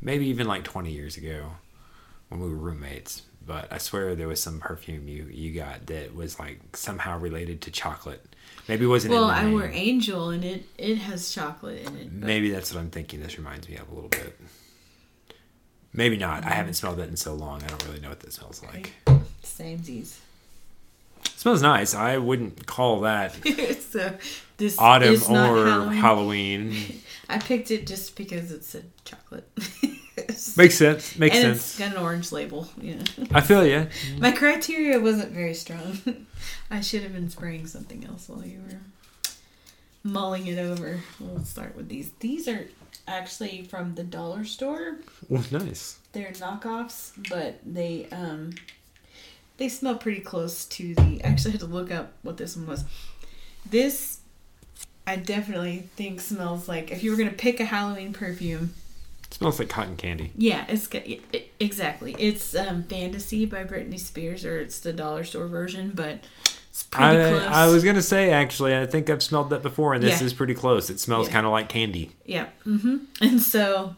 Maybe even like 20 years ago when we were roommates. But I swear there was some perfume you, you got that was like somehow related to chocolate. Maybe it wasn't in Well, I wear Angel, and it it has chocolate in it. Maybe that's what I'm thinking. This reminds me of a little bit. Maybe not. I haven't smelled it in so long. I don't really know what that smells like. Samesies. Smells nice. I wouldn't call that so this autumn is not or Halloween. Halloween. I picked it just because it said chocolate. Makes sense. Makes and sense. it's got an orange label. Yeah. I feel you. My criteria wasn't very strong. I should have been spraying something else while you were mulling it over. We'll start with these. These are actually from the dollar store. Oh, nice. They're knockoffs, but they um they smell pretty close to the. Actually, I actually had to look up what this one was. This I definitely think smells like if you were gonna pick a Halloween perfume. It smells like cotton candy. Yeah, it's it- exactly. It's um, "Fantasy" by Britney Spears, or it's the dollar store version, but it's pretty I, close. I was gonna say actually, I think I've smelled that before, and this Yeah. is pretty close. It smells Yeah. kind of like candy. yeah. Mm-hmm. And so,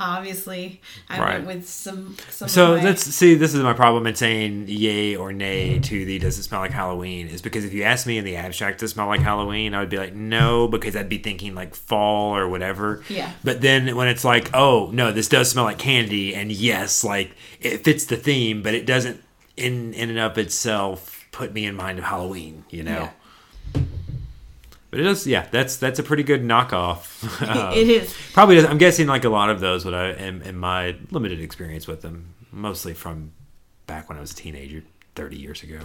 obviously, I Right. went with some. some So let's see. This is my problem in saying yay or nay to the does it smell like Halloween is because if you ask me in the abstract does it smell like Halloween, I would be like no because I'd be thinking like fall or whatever. Yeah. But then when it's like oh no this does smell like candy and yes like it fits the theme but it doesn't in in and of itself put me in mind of Halloween. You know. But it does, yeah. That's that's a pretty good knockoff. Um, it is. Probably, does, I'm guessing like a lot of those. What I in, in my limited experience with them, mostly from back when I was a teenager, 30 years ago.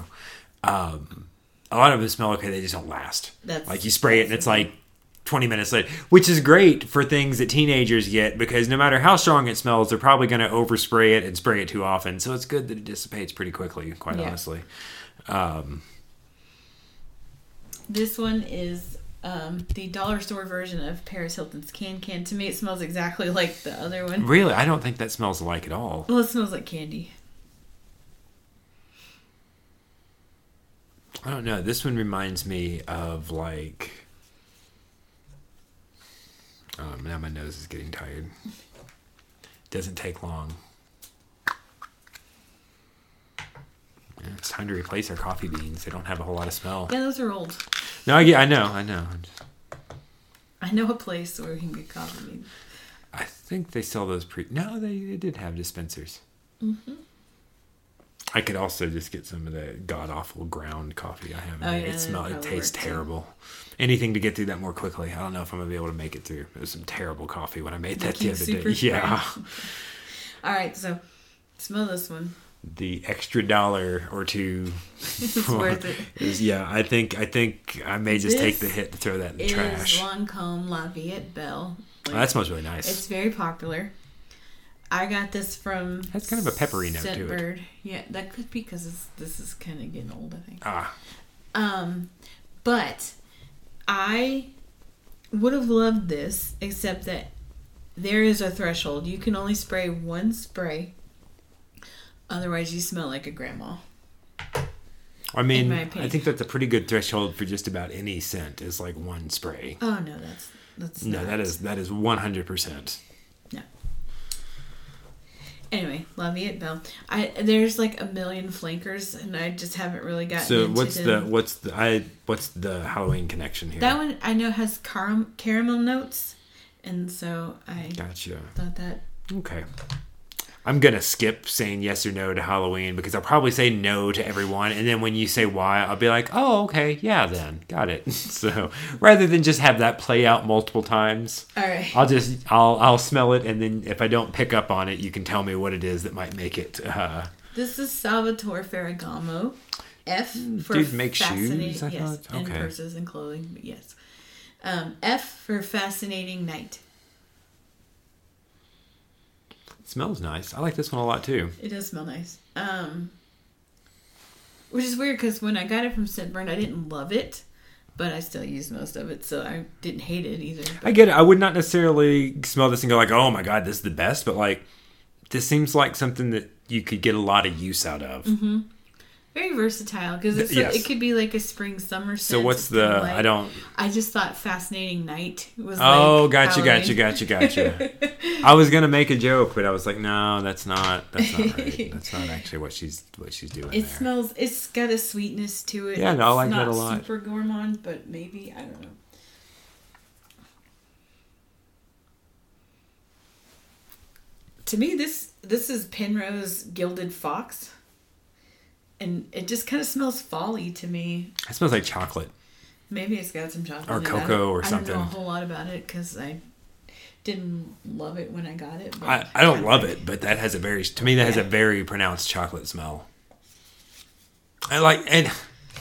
Um, a lot of them smell okay. They just don't last. That's- like you spray it and it's like 20 minutes later, which is great for things that teenagers get because no matter how strong it smells, they're probably going to overspray it and spray it too often. So it's good that it dissipates pretty quickly. Quite Yeah. honestly. Um, This one is um, the dollar store version of Paris Hilton's Can Can. To me, it smells exactly like the other one. really, I don't think that smells alike at all. Well, it smells like candy. I don't know. This one reminds me of like. Um, now my nose is getting tired. Doesn't take long. Yeah, it's time to replace our coffee beans. They don't have a whole lot of smell. Yeah, those are old. No, I, get- I know, I know. I know a place where we can get coffee beans. I think they sell those pre. No, they, they did have dispensers. Hmm. I could also just get some of the god awful ground coffee I have. In Oh, yeah, it smells. It tastes works, too. terrible. Anything to get through that more quickly. I don't know if I'm gonna be able to make it through. It was some terrible coffee when I made that the other day. Yeah. All right, so smell this one. The extra dollar or two. It's worth it. is- yeah, I think I think I may just take the hit to throw that in the trash. Lancome La Vie Est Belle. Oh, that smells really nice. It's very popular. I got this from. That's kind of a peppery note to it. Yeah, that could be because this is kind of getting old. I think. ah, Um, but I would have loved this, except that there is a threshold. You can only spray one spray. Otherwise, you smell like a grandma. I mean, I think that's a pretty good threshold for just about any scent. Is like one spray. Oh no, that's that's No, not. that is that is one hundred percent. Yeah. Anyway, La Vie Est Belle. I there's like a million flankers, and I just haven't really gotten So what's the what's the I what's the Halloween connection here? That one I know has caram- caramel notes, and so I Gotcha. thought that Okay. I'm gonna skip saying yes or no to Halloween because I'll probably say no to everyone, and then when you say why, I'll be like, "Oh, okay, yeah, then got it." So rather than just have that play out multiple times, all right. I'll just I'll I'll smell it, and then if I don't pick up on it, you can tell me what it is that might make it. Uh, This is Salvatore Ferragamo. F for Dude makes shoes, yes, thought? and Okay. purses and clothing. But yes, um, F for fascinating night. It smells nice. I like this one a lot too. It does smell nice. Um, which is weird because when I got it from Scentbird, I didn't love it, but I still used most of it, so I didn't hate it either. I get it. I would not necessarily smell this and go like, "Oh my god, this is the best," but like, this seems like something that you could get a lot of use out of. Very versatile because it's Yes. it could be like a spring summer. So what's the? like- I don't. I just thought fascinating night was. Oh, like gotcha, gotcha, gotcha, gotcha. I was gonna make a joke, but I was like, no, that's not. That's not right. That's not actually what she's what she's doing It there. smells. It's got a sweetness to it. Yeah, no, I like that a lot. Super gourmand, but maybe I don't know. To me, this this is Pinrose Gilded Fox, and it just kind of smells folly to me. It smells like chocolate. Maybe it's got some chocolate Or. I cocoa or I don't know a whole lot about it because I didn't love it when I got it. I, I don't kinda love it, but that has a very to me that has a very pronounced chocolate smell. I like and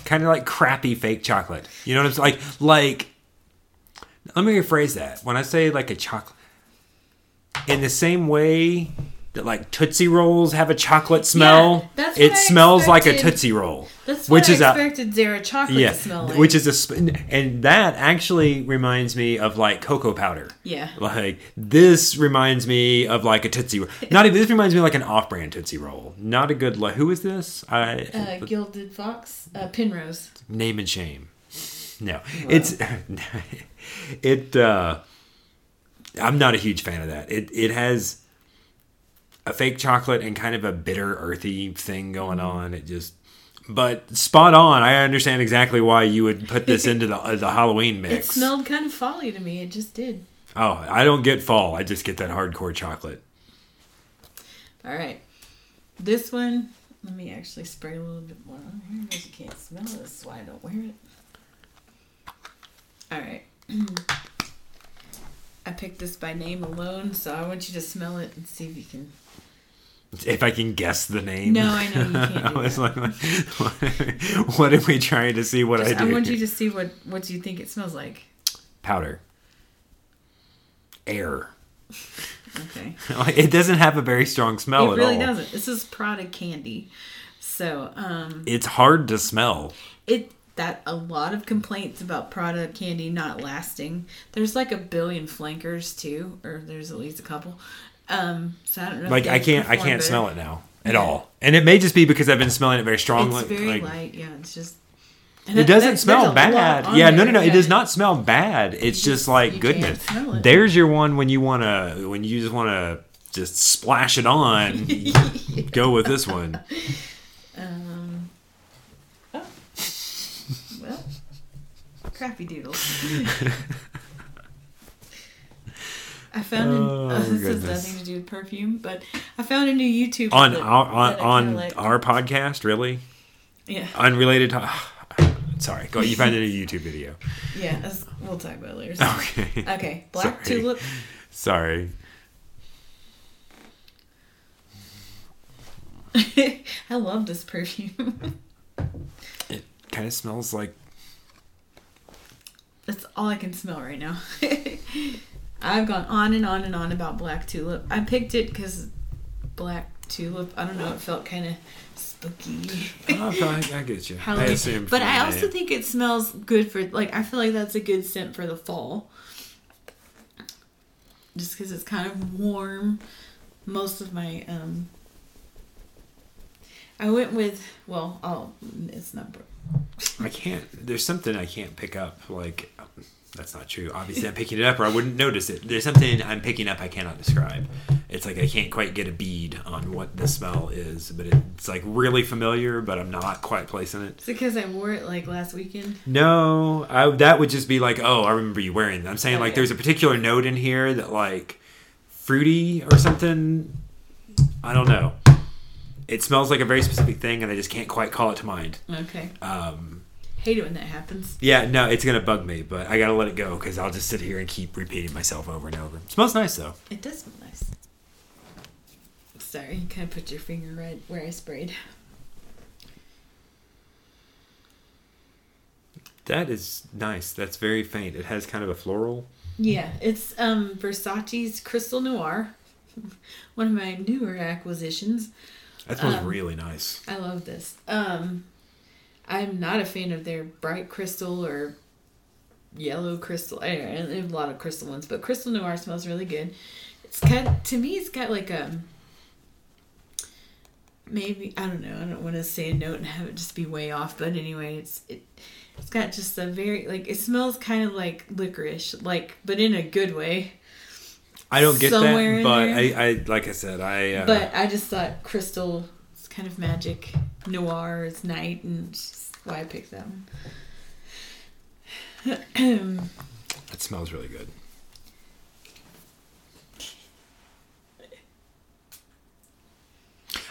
kind of like crappy fake chocolate. You know what I'm saying? Like like. Let me rephrase that. When I say like a chocolate, in the same way that like Tootsie Rolls have a chocolate smell, that's it I smells like a. Tootsie Roll. That's which is I a expected Zara chocolate yeah, to smell like. which is a sp- and that actually reminds me of like cocoa powder. yeah. Like this reminds me of like a Tootsie Roll. Not even this reminds me of like an off-brand Tootsie Roll. Not a good like. Who is this? I Uh, Gilded Fox, uh, Pinrose. name and shame. No, it's it. uh I'm not a huge fan of that. It it has a fake chocolate and kind of a bitter, earthy thing going on. It just. But spot on. I understand exactly why you would put this into the uh, the Halloween mix. It smelled kind of folly to me. It just did. oh, I don't get fall. I just get that hardcore chocolate. All right. This one, let me actually spray a little bit more on here because you can't smell it. That's why I don't wear it. All right. Picked this by name alone, so I want you to smell it and see if you can. If I can guess the name. No, I know you can't I was that. like, what are we trying to see? What Just, I I want you to see what what you think it smells like. Powder. Air. Okay. It doesn't have a very strong smell it at really all. doesn't. This is Prada candy, so um, It's hard to smell. it that a lot of complaints about Prada candy not lasting. There's like a billion flankers too, or there's at least a couple. Um, so I don't know. Like I can't I can't better. smell it now at Yeah. all. And it may just be because I've been smelling it very strongly. It's very like, light. Yeah, it's just. and It that- doesn't that- smell there's a lot bad. Yeah, no, no, no. It yeah. does not smell bad. It's just- just like goodness. it. There's your one when you wanna when you just wanna just splash it on. Go with this one. Um, oh. Well, crappy doodles. I found an, Oh, uh, this has nothing to do with perfume, but I found a new YouTube On that- our on, that I kinda on like. our podcast, really? yeah Unrelated to Sorry, go you found it in a YouTube video. yeah that's- we'll talk about it later. Okay. Okay, black Sorry. tulip. Sorry. I love this perfume. It kind of smells like That's all I can smell right now. I've gone on and on and on about black tulip. I picked it because black tulip. I don't know. It felt kind of spooky. oh, I, I get you. I assume but I also think it smells good for like I feel like that's a good scent for the fall. Just because it's kind of warm. Most of my um. I went with well, oh, it's not. I can't. There's something I can't pick up. Like that's not true. Obviously, I'm picking it up, or I wouldn't notice it. There's something I'm picking up I cannot describe. It's like I can't quite get a bead on what the smell is, but it's like really familiar, but I'm not quite placing it. it. Is it because I wore it like last weekend? No, I, that would just be like, oh, I remember you wearing. That. I'm saying like there's a particular note in here that like fruity or something. I don't know. It smells like a very specific thing, and I just can't quite call it to mind. Okay. Um, Hate it when that happens. yeah, no, it's gonna bug me, but I gotta let it go because I'll just sit here and keep repeating myself over and over. smells nice though. It does smell nice. Sorry, you kind of put your finger right where I sprayed. That is nice. That's very faint. It has kind of a floral. Yeah, it's um Versace's Crystal Noir. One of my newer acquisitions. That smells Um, really nice. I love this. Um I'm not a fan of their bright crystal or yellow crystal. I, I have a lot of crystal ones, but Crystal Noir smells really good. It's got to me it's got like a maybe I don't know, I don't want to say a note and have it just be way off, but anyway, it's it it's got just a very like it smells kind of like licorice, like but in a good way. I don't get that, but. I, I like I said, I. Uh, But I just thought crystal is kind of magic, noir is night, and why I picked that one. it smells really good.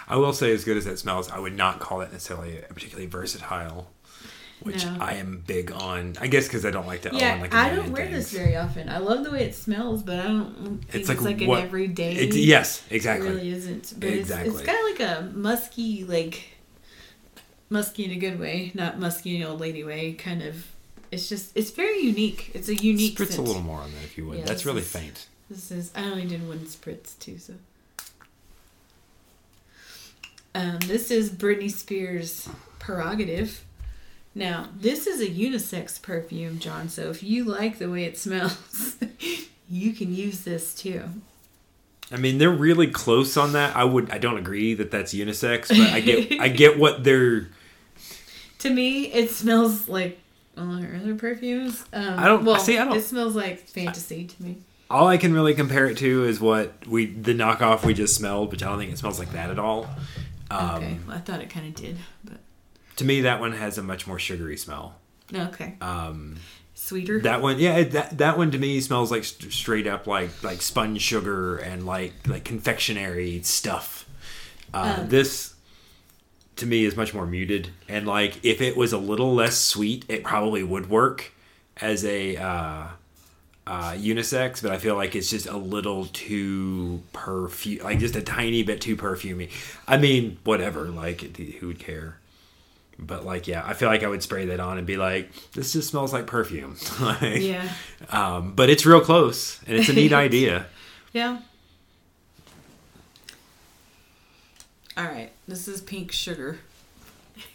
I will say, as good as that smells, I would not call it necessarily a particularly versatile, which No. I am big on. I guess because I don't like to yeah, own like I don't wear things. this very often. I love the way it smells, but I don't think It's it's like like, what- an everyday. It's, yes, It exactly. really isn't. But it's, Exactly. it's got like a musky, like musky in a good way, not musky in an old lady way. Kind of. It's just it's very unique. It's a unique. Spritz scent. a little more on that if you would. Yeah, That's really is- faint. This is I only did one spritz too, so. Um, this is Britney Spears' prerogative. Now, this is a unisex perfume, John. So if you like the way it smells, you can use this too. I mean, they're really close on that. I would. I don't agree that that's unisex, but I get. I get what they're. To me, it smells like all her other perfumes. Um, I don't- Well, see, I don't- It smells like fantasy to me. All I can really compare it to is what we the knockoff we just smelled, which I don't think it smells like that at all. Um, okay, well, I thought it kind of did, but To me, that one has a much more sugary smell. okay, Um, sweeter. that one, yeah, it- that that one to me smells like st- straight up like like sponge sugar and like like confectionery stuff. Uh, Um, this to me is much more muted, and like if it was a little less sweet, it probably would work as a uh, uh, unisex. But I feel like it's just a little too perfume, like just a tiny bit too perfumey. I mean, whatever, like who would care? But like, yeah, I feel like I would spray that on and be like, "This just smells like perfume." like, yeah, Um, but it's real close, and it's a neat idea. yeah. All right, this is pink sugar.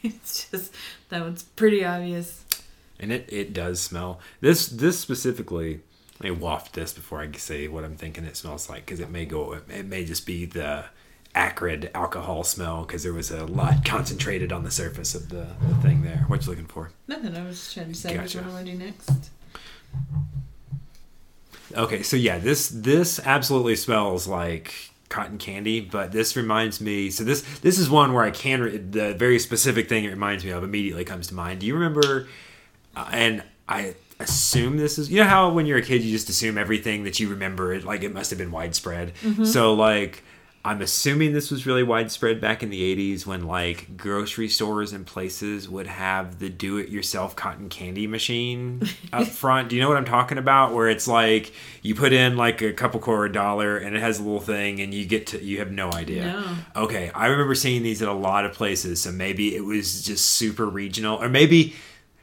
It's just that one's pretty obvious. And it, it does smell. This this specifically. Let me waft this before I say what I'm thinking it smells like, because it may go. It may just be the acrid alcohol smell, because there was a lot concentrated on the surface of the, the thing there. What you looking for? Nothing. I was just trying to decide which Gotcha. one I want to do next. Okay, so yeah, this this absolutely smells like cotton candy, but this reminds me. So this this is one where I can re- the very specific thing it reminds me of immediately comes to mind. Do you remember? Uh, and I assume this is you know how when you're a kid you just assume everything that you remember it like it must have been widespread. So like I'm assuming this was really widespread back in the 80s when like grocery stores and places would have the do it yourself cotton candy machine up front. Do you know what I'm talking about? Where it's like you put in like a couple core a dollar and it has a little thing and you get to you have no idea. No. Okay, I remember seeing these at a lot of places, so maybe it was just super regional or maybe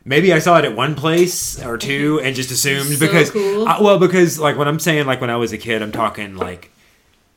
Maybe I saw it at one place or two and just assumed So because cool. I- well because like when I'm saying like when I was a kid I'm talking like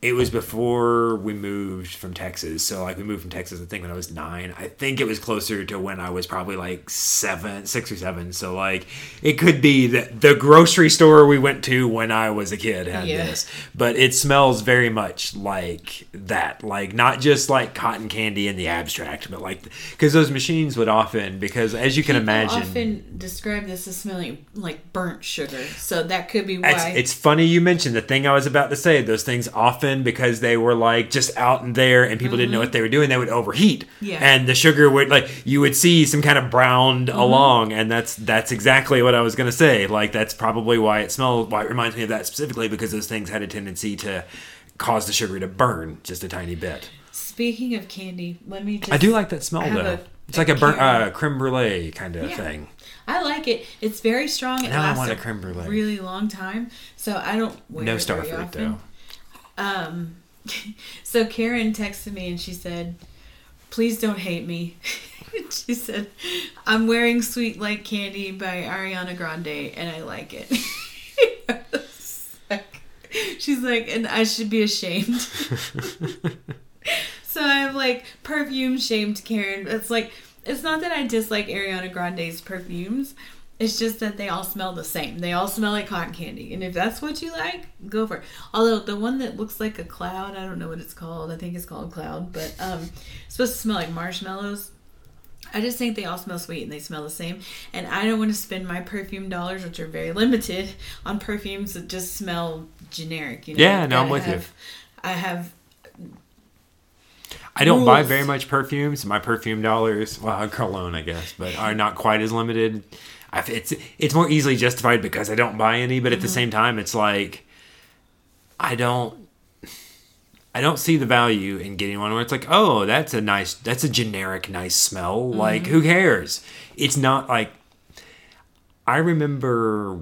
it was before we moved from Texas. So like we moved from Texas I think when I was 9. I think it was closer to when I was probably like 7, 6 or 7. So like it could be that the grocery store we went to when I was a kid had Yeah. this. But it smells very much like that. Like not just like cotton candy in the abstract, but like cuz those machines would often because as you can People imagine often describe this as smelling like burnt sugar, so that could be It's, why. it's funny you mentioned the thing I was about to say. Those things often, because they were like just out in there and people didn't know what they were doing, they would overheat. Mm-hmm. Yeah. And the sugar would like you would see some kind of browned Mm-hmm. along, and that's that's exactly what I was gonna say. Like that's probably why it smells. Why it reminds me of that specifically because those things had a tendency to cause the sugar to burn just a tiny bit. Speaking of candy, let me. Just, I do like that smell though. a- it's like a burnt uh, creme brulee kind of Yeah. thing. I like it. It's very strong. It Now I lasts want a a creme brulee. really long time, so I don't wear No starfruit though. Um, so Karen texted me and she said, "Please don't hate me." she said, "I'm wearing Sweet Like Candy by Ariana Grande and I like it." She's like, and I should be ashamed. so I'm like perfume shamed Karen. It's like it's not that I dislike Ariana Grande's perfumes. It's just that they all smell the same. They all smell like cotton candy. And if that's what you like, go for it. Although the one that looks like a cloud, I don't know what it's called. I think it's called cloud, but um it's supposed to smell like marshmallows. I just think they all smell sweet and they smell the same. And I don't want to spend my perfume dollars, which are very limited, on perfumes that just smell generic. You know, Yeah, no, I'm with you. I have I don't buy very much perfumes. My perfume dollars, well, cologne, I guess, but are not quite as limited. I, it's it's more easily justified because I don't buy any, but at Mm-hmm. the same time, it's like I don't I don't see the value in getting one where it's like, oh, that's a nice, that's a generic nice smell. Like, Mm-hmm. who cares? It's not like I remember,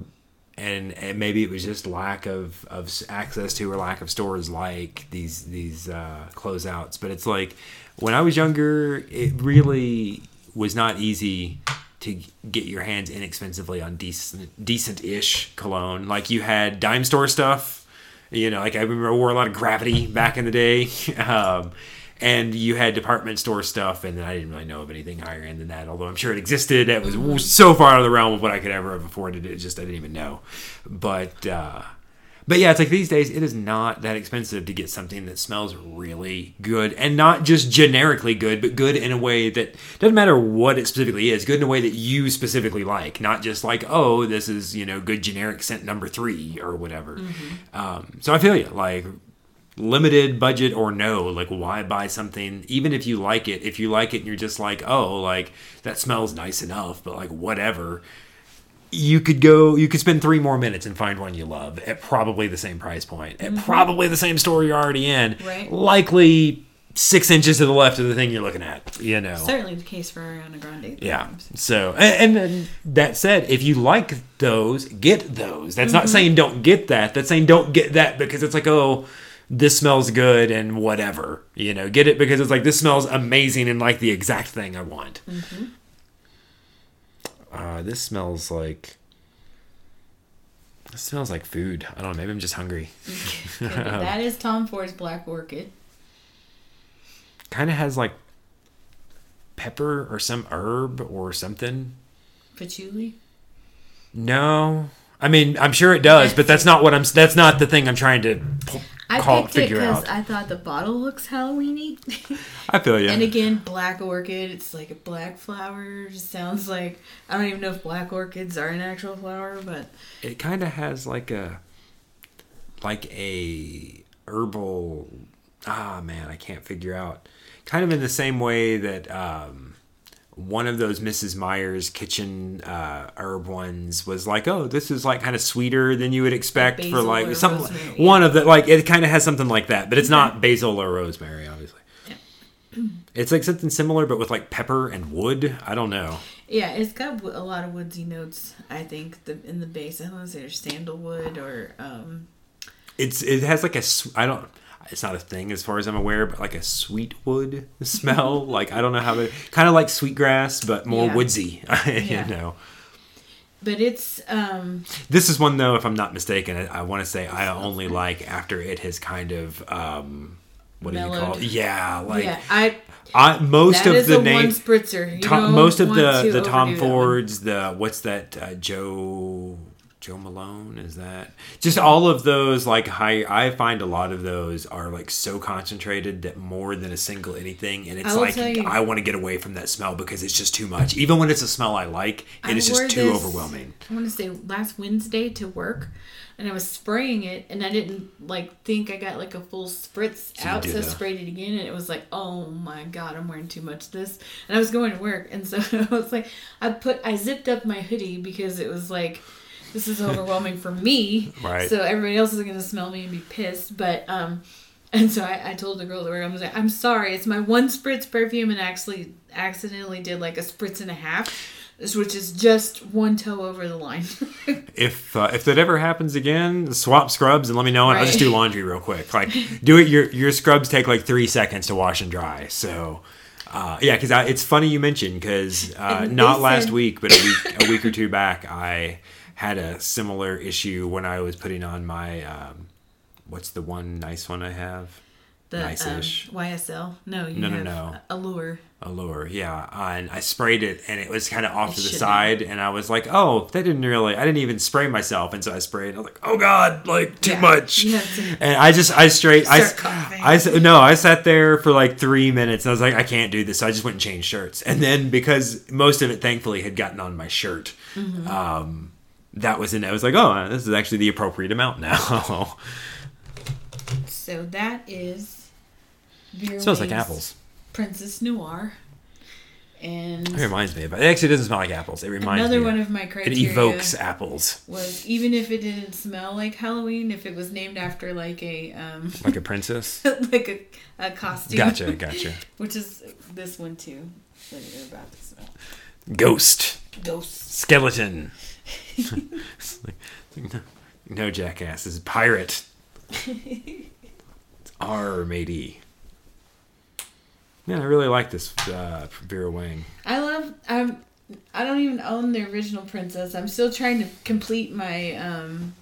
and, and maybe it was just lack of, of access to or lack of stores like these these uh, closeouts. But it's like when I was younger, it really was not easy to get your hands inexpensively on decent decent ish cologne. Like you had dime store stuff. You know, like I remember I wore a lot of gravity back in the day. Um, and you had department store stuff, and I didn't really know of anything higher end than that. Although I'm sure it existed, it was so far out of the realm of what I could ever have afforded. It just I didn't even know. But uh, but yeah, it's like these days it is not that expensive to get something that smells really good, and not just generically good, but good in a way that doesn't matter what it specifically is. Good in a way that you specifically like, not just like oh this is you know good generic scent number three or whatever. Um, so I feel you like limited budget or no like why buy something even if you like it if you like it and you're just like oh like that smells nice enough but like whatever you could go you could spend three more minutes and find one you love at probably the same price point at mm-hmm. probably the same store you're already in Right. likely six inches to the left of the thing you're looking at you know certainly the case for Ariana Grande. yeah. So, and, and that said, if you like those, get those. That's not mm-hmm. saying don't get that. That's saying don't get that because it's like, oh, this smells good and whatever. You know, get it because it's like this smells amazing and like the exact thing I want. Mm-hmm. Uh, this smells like. This smells like food. I don't know. Maybe I'm just hungry. Okay, that is Tom Ford's Black Orchid. Kind of has like pepper or some herb or something. Patchouli. No, I mean I'm sure it does, but that's not what I'm. That's not the thing I'm trying to I call picked it because. I thought the bottle looks Halloweeny. I feel you. and again, black orchid. It's like a black flower. Just sounds like I don't even know if black orchids are an actual flower, but it kind of has like a like a herbal. Ah man, I can't figure out. Kind of in the same way that um, one of those Mrs. Meyer's kitchen uh, herb ones was like, oh, this is like kind of sweeter than you would expect for basil like or some rosemary, one of the like it kind of has something like that, but it's not basil or rosemary, obviously. Yeah. It's like something similar, but with like pepper and wood. I don't know. Yeah, it's got a lot of woodsy notes. I think the in the base. I don't to say there's sandalwood or um, It's it has like a I don't. It's not a thing as far as I'm aware, but like a sweet wood smell. like I don't know how to kind of like sweet grass, but more Yeah. woodsy. you Yeah. know. but it's um This is one though, if I'm not mistaken. I, I want to say I only like after it has kind of um, what do you call it? Yeah, like yeah I I most that of is the a name one spritzer. You Tom, most of the the Tom overdo that one. Fords, the what's that uh, Jo Jo Malone? Is that just all of those like high I find a lot of those are like so concentrated that more than a single anything and it's I like you- I want to get away from that smell because it's just too much. Even when it's a smell I like it I is just too this, overwhelming. I want to say last Wednesday to work, and I was spraying it, and I didn't like think I got like a full spritz you out, so I sprayed it again, and it was like, oh my god, I'm wearing too much of this, and I was going to work, and so I was like, I put, I zipped up my hoodie because it was like. This is overwhelming for me, Right. So everybody else is gonna smell me and be pissed. But um, and so I, I told the girl at work, I was like, I'm sorry, it's my one spritz perfume, and actually accidentally did like a spritz and a half, which is just one toe over the line. if uh, if that ever happens again, swap scrubs and let me know, and I'll just do laundry real quick. Like, do it. Your your scrubs take like three seconds to wash and dry. So, uh, yeah, because it's funny you mentioned because uh, not last week, but a week a week or two back, I had a similar issue when I was putting on my um, what's the one nice one I have. the um, Nice-ish. YSL. No, you No, no, have no. Allure. Allure, yeah, uh, and I sprayed it, and it was kind of off It to the side, and I was like, "Oh, that didn't really." I didn't even spray myself, and so I sprayed. And I was like, "Oh God, like too Yeah. much." And I just, I straight, I, coughing. I, no, I sat there for like three minutes, and I was like, "I can't do this." So I just went and changed shirts, and then because most of it, thankfully, had gotten on my shirt, Mm-hmm. um, that was in. I was like, "Oh, this is actually the appropriate amount now." So that is. Smells like apples. Princess Noir. And It reminds me but it. Actually doesn't smell like apples. It reminds another me. one of, my my it evokes apples, was even if it didn't smell like Halloween, if it was named after like a um like a princess. like a, a costume. Gotcha, gotcha. Which is this one too that you're about to smell. Ghost, Ghosts. skeleton. It's like- it's like, no, no, jackass. This is pirate. It's R, matey. Yeah, I really like this uh, Vera Wang. I love I'm I don't even own the original princess. I'm still trying to complete my um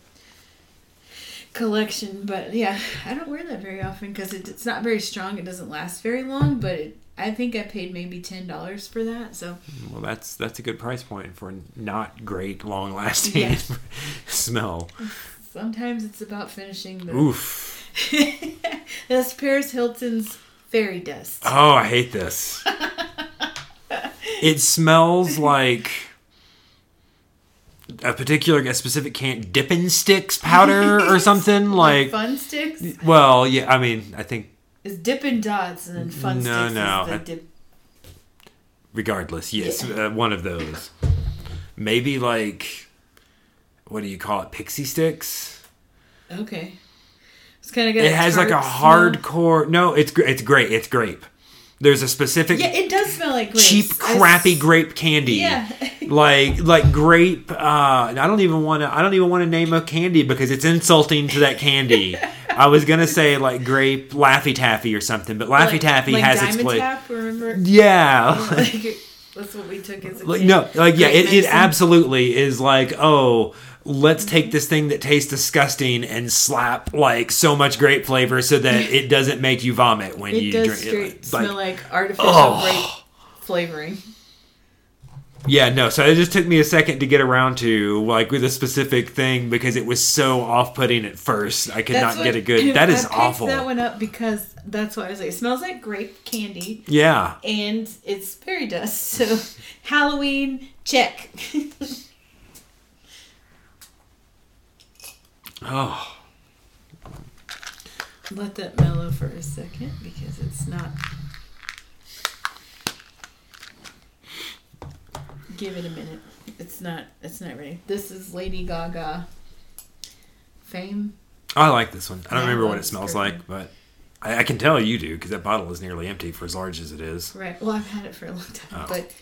collection, but yeah, I don't wear that very often because it, it's not very strong. It doesn't last very long, but it, I think I paid maybe ten dollars for that. So Well, that's that's a good price point for not great, long lasting Yeah. smell. sometimes it's about finishing the. Oof. That's Paris Hilton's fairy dust. Oh, I hate this. it smells like a particular, a specific can dipping sticks powder or something. Like, fun sticks well, yeah. I mean, I think is Dippin' Dots and then fun No, sticks no, I- dip. regardless, yes, Yeah. uh, one of those. Maybe like, what do you call it? Pixy Stix. Okay. It's kind of got. It has like a smell. hardcore. No, it's it's great. It's grape. There's a specific Yeah, it does smell like grapes. cheap, I s- crappy grape candy. Yeah. like like grape. Uh, I don't even want to. I don't even want to name a candy because it's insulting to that candy. I was gonna say like grape Laffy Taffy or something, but Laffy Like- Taffy like has its place. Tap, remember? Yeah. like, that's what we took as a Like, kid. no, like yeah, it, it absolutely is like, oh, let's mm-hmm. take this thing that tastes disgusting and slap like so much grape flavor so that it doesn't make you vomit when It you drink it. smell Like, like artificial Oh. grape flavoring. Yeah, no. So it just took me a second to get around to like with a specific thing because it was so off-putting at first. I could That's not get a good. That is I awful. that one up because that's what I was like. It smells like grape candy Yeah. and it's fairy dust. So Halloween check. Oh, Let that mellow for a second because it's not. Give it a minute. It's not. It's not ready. This is Lady Gaga. Fame. I like this one. I don't Yeah, remember what it smells perfume. like, but I, I can tell you do because that bottle is nearly empty for as large as it is. Right. Well, I've had it for a long time, Oh. but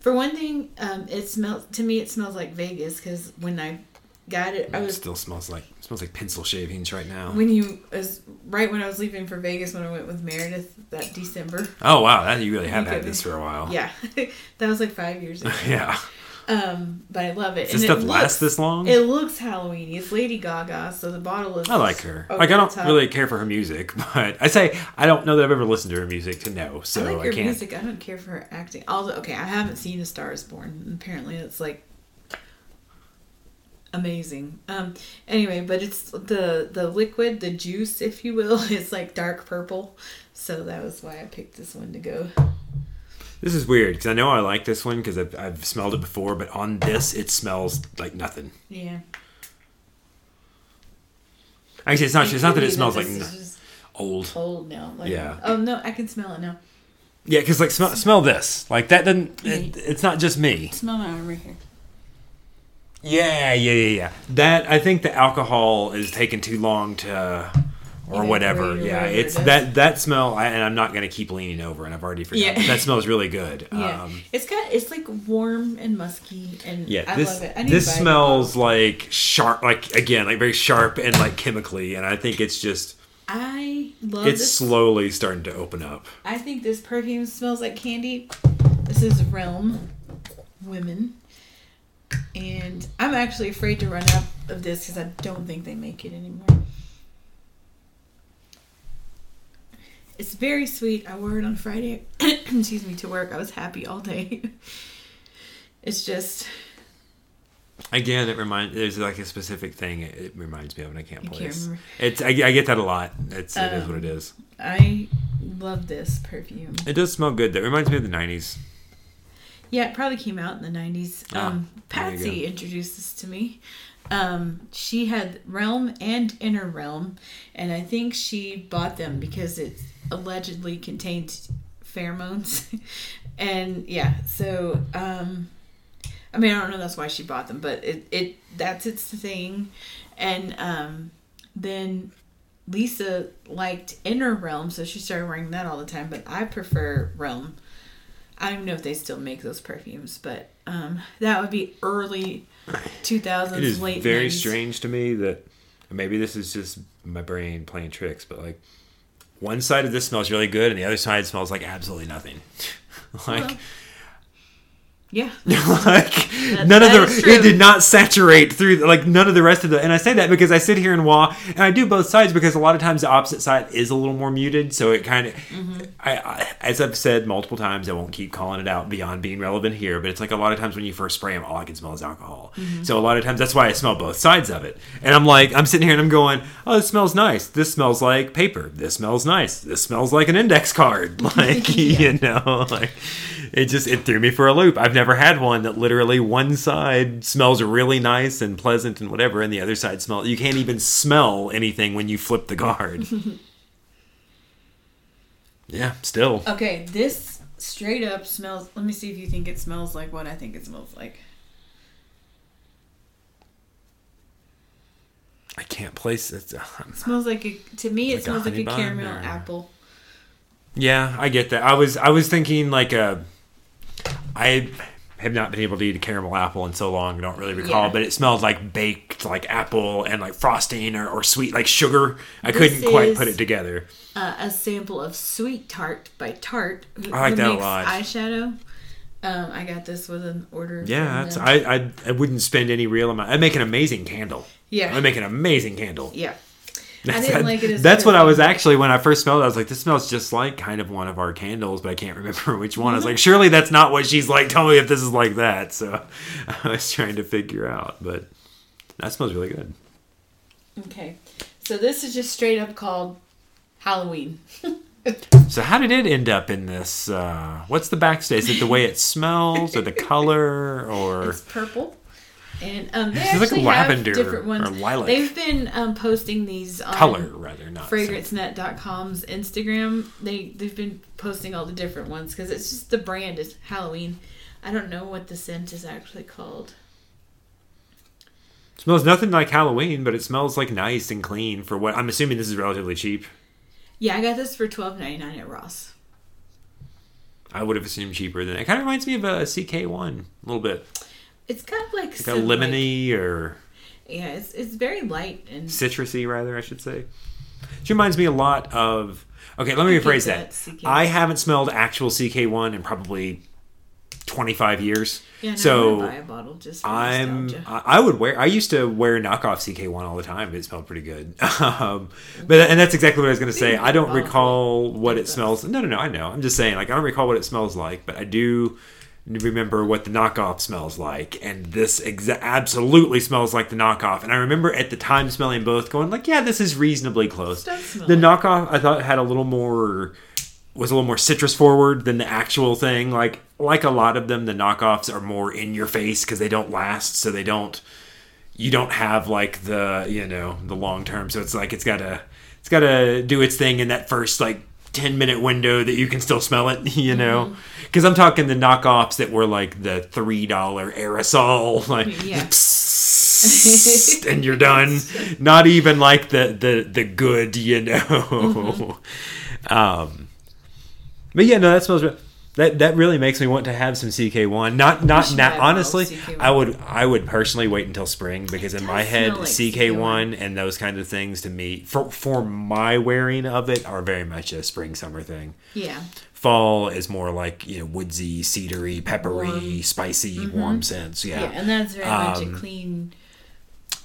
for one thing, um, it smells to me. It smells like Vegas because when I got it, I It still smells like smells like pencil shavings right now. when you was right when I was leaving for Vegas when I went with Meredith that December. Oh wow, that you really have had this for a while. Yeah, that was like five years ago. yeah. Um, but I love it. Does this And stuff it last this long? It looks Halloweeny. It's Lady Gaga, so the bottle is. I like her. Like I don't top. really care for her music, but I say I don't know that I've ever listened to her music to know, so I I, like her can't. music. I don't care for her acting. Although, okay, I haven't seen A Star Is Born. Apparently, it's like amazing. Um. Anyway, but it's the the liquid, the juice, if you will. is like dark purple. So that was why I picked this one to go. This is weird because I know I like this one because I've, I've smelled it before, but on this it smells like nothing. Yeah. Actually, it's not. It's not that it smells like this n- is just old. old now. Like, Yeah. Oh no, I can smell it now. Yeah, because like smell smell this. Like that doesn't. It, it's not just me. Smell my arm right here. Yeah, yeah, yeah, yeah. That I think the alcohol is taking too long to, or whatever. Yeah, it's it that that smell. I, and I'm not gonna keep leaning over, and I've already forgotten. Yeah. That smells really good. Yeah, Um, it's got it's like warm and musky, and yeah, I this love it. I this smells like sharp, like again, like very sharp and like chemically, and I think it's just I love it's this. slowly starting to open up. I think this perfume smells like candy. This is Realm Women. And I'm actually afraid to run out of this because I don't think they make it anymore. It's very sweet. I wore it on Friday. excuse me, to work. I was happy all day. it's just Again, it reminds there's like a specific thing it, it reminds me of, and I can't can't place. remember. It's I, I get that a lot. It's it is Um, what it is. I love this perfume. It does smell good. That reminds me of the '90s. Yeah, it probably came out in the 90s. Ah, Um, Patsy introduced this to me. Um, she had Realm and Inner Realm, and I think she bought them because it allegedly contained pheromones. and yeah, so um, I mean, I don't know that's why she bought them, but it, it that's its thing. And um, then Lisa liked Inner Realm, so she started wearing that all the time. But I prefer Realm. I don't know if they still make those perfumes, but um, that would be early 2000s, It is late very 90s. strange to me that maybe this is just my brain playing tricks, but like one side of this smells really good and the other side smells like absolutely nothing. like Well, Yeah, like none of the it did not saturate through like none of the rest of the and I say that because I sit here and wah and I do both sides because a lot of times the opposite side is a little more muted so it kind of Mm-hmm. I, I as I've said multiple times I won't keep calling it out beyond being relevant here but it's like a lot of times when you first spray them all I can smell is alcohol. Mm-hmm. so a lot of times that's why I smell both sides of it. And I'm like I'm sitting here and I'm going oh this smells nice. This smells like paper. This smells nice. This smells like an index card. Like you know like it just it threw me for a loop. I've never had one that literally one side smells really nice and pleasant and whatever, and the other side smells. You can't even smell anything when you flip the guard. yeah, still. Okay, this straight up smells. Let me see if you think it smells like what I think it smells like. I can't place it. It smells like a. To me, it Like a smells like a caramel or- apple. Yeah, I get that. I was I was thinking like a. I have not been able to eat a caramel apple in so long. I don't really recall, Yeah. but it smelled like baked like apple and like frosting or, or sweet like sugar. I This couldn't quite put it together. Uh, a sample of Sweet Tart by Tarte. who- I like that a lot. Eyeshadow. Um, I got this with an order. Yeah, that's. I, I I wouldn't spend any real amount. I'd make an amazing candle. Yeah. I'd make an amazing candle. Yeah. That's, didn't like it as that's what I was actually when I first smelled it. I was like, this smells just like kind of one of our candles, but I can't remember which one. I was like, surely that's not what she's like. Tell me if this is like that. So I was trying to figure out, but that smells really good. Okay. So this is just straight up called Halloween. So how did it end up in this? Uh, what's the backstage? Is it the way it smells, or the color, or It's purple. And um, they This is like lavender have different ones. or lilac. They've been um, posting these on color rather? Not fragrancenet.com's Instagram. They they've been posting all the different ones because it's just the brand is Halloween. I don't know what the scent is actually called. smells nothing like Halloween, but it smells like nice and clean for what I'm assuming this is relatively cheap. Yeah, I got this for twelve ninety nine at Ross. I would have assumed cheaper than it. Kind of reminds me of a CK1 a little bit, It's of like, like a lemony or yeah, it's it's very light and citrusy, rather, I should say. She reminds me a lot of. Okay, let me rephrase that. that's CK1. I haven't smelled actual CK1 in probably 25 years. yeah. No, so I'm buy a bottle just for I'm nostalgia. I I would wear I used to wear knockoff CK1 all the time. It smelled pretty good. Um, but and that's exactly what I was going to say. I don't recall what it smells. No, no, no. I know. I'm just saying like I don't recall what it smells like, but I do remember what the knockoff smells like and this exa- absolutely smells like the knockoff and i remember at the time smelling both going like yeah this is reasonably close the knockoff i thought had a little more was a little more citrus forward than the actual thing. Like like a lot of them, the knockoffs are more in your face because they don't last, so they don't. You don't have like the you know the long term, so it's like it's gotta it's gotta do its thing in that first like ten minute window that you can still smell it. You know, Mm-hmm. because I'm talking the knockoffs that were like the three dollar aerosol, like Yeah. psst, and you're done. Not even like the the the good, you know. Um, but yeah, no, that smells. re- That that really makes me want to have some CK1. Not not now. buy a bottle of Honestly, CK1. I would I would personally wait until spring because in my head, like CK1 and those kind of things to me for for my wearing of it are very much a spring summer thing. yeah. Fall is more like you know woodsy, cedary, peppery, Warm. spicy, warm scents. Yeah, and that's very much a Um, clean.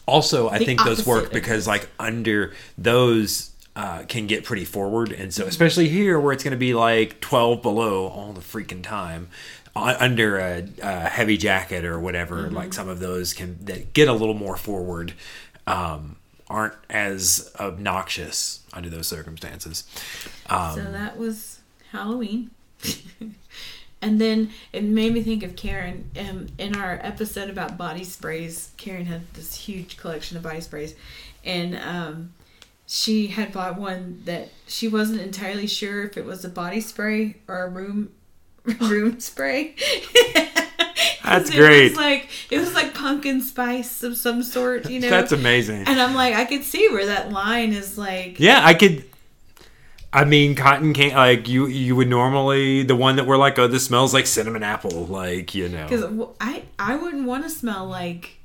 also i think those work because like under those uh, can get pretty forward and Mm-hmm. so especially here where it's going to be like 12 below all the freaking time under a, a heavy jacket or whatever Mm-hmm. like some of those can that get a little more forward um, aren't as obnoxious under those circumstances um, so that was Halloween. and then it made me think of Karen. Um, in our episode about body sprays, Karen had this huge collection of body sprays, and um, she had bought one that she wasn't entirely sure if it was a body spray or a room room spray. That's 'Cause great. It was like it was like pumpkin spice of some sort, you know. that's amazing and I'm like, I could see where that line is like. Yeah, I could. I mean, cotton can't like you. You would normally the one that we're like, oh, this smells like cinnamon apple, like you know. Because I I wouldn't want to smell like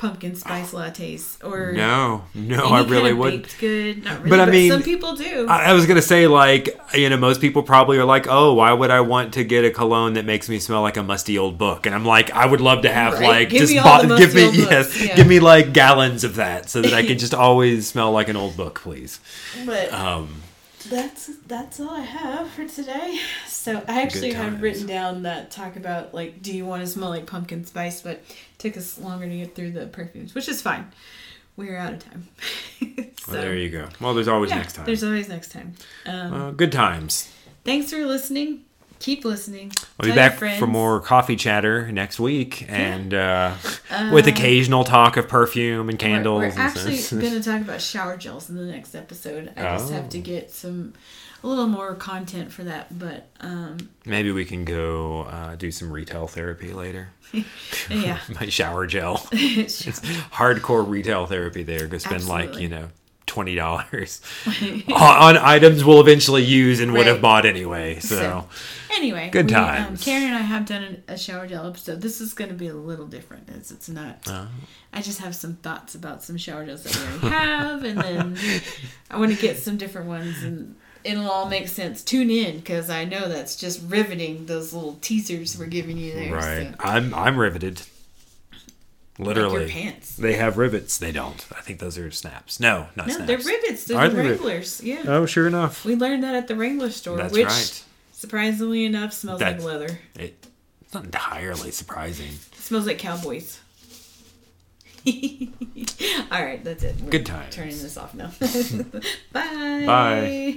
pumpkin spice lattes or No, no, I really of would. baked good. Not really, But but, I mean, some people do. I, I was gonna say like you know most people probably are like, oh, why would I want to get a cologne that makes me smell like a musty old book? And I'm like, I would love to have Right. like Give just me the give me yes, yeah. give me like gallons of that so that I can just always smell like an old book, please. but Um, that's that's all I have for today. So I actually had written down that talk about like, do you want to smell like pumpkin spice? But took us longer to get through the perfumes, which is fine. We're out of time. so, well, there you go. Well, there's always yeah, next time. There's always next time. Um, Uh, good times. thanks for listening. Keep listening. We'll be Tell your back for more coffee chatter next week, and uh, with occasional talk of perfume and candles. We're, we're and actually going to talk about shower gels in the next episode. I just have to Oh. get some a little more content for that, but um, Maybe we can go uh, do some retail therapy later. yeah, My shower gel. It's hardcore retail therapy there. Go spend like, you know, $20 on, on items we'll eventually use and would have bought anyway. So, So, anyway, Good we, Um. Karen and I have done a, a shower gel episode. This is going to be a little different. It's, it's not. Oh. I just have some thoughts about some shower gels that we already have, and then I want to get some different ones, and it'll all make sense. Tune in because I know that's just riveting. Those little teasers we're giving you there. right. So. I'm, I'm riveted. Literally. Like your pants. They have rivets. They don't. I think those are snaps. No, not No, snaps. they're rivets. They're Are the they Wranglers. Yeah. Oh, sure enough. We learned that at the Wrangler store, That's which right. surprisingly enough smells That's- like leather. It, it's not entirely surprising. It smells like cowboys. All right, that's it. We're Good time. Turning this off now. Bye. Bye.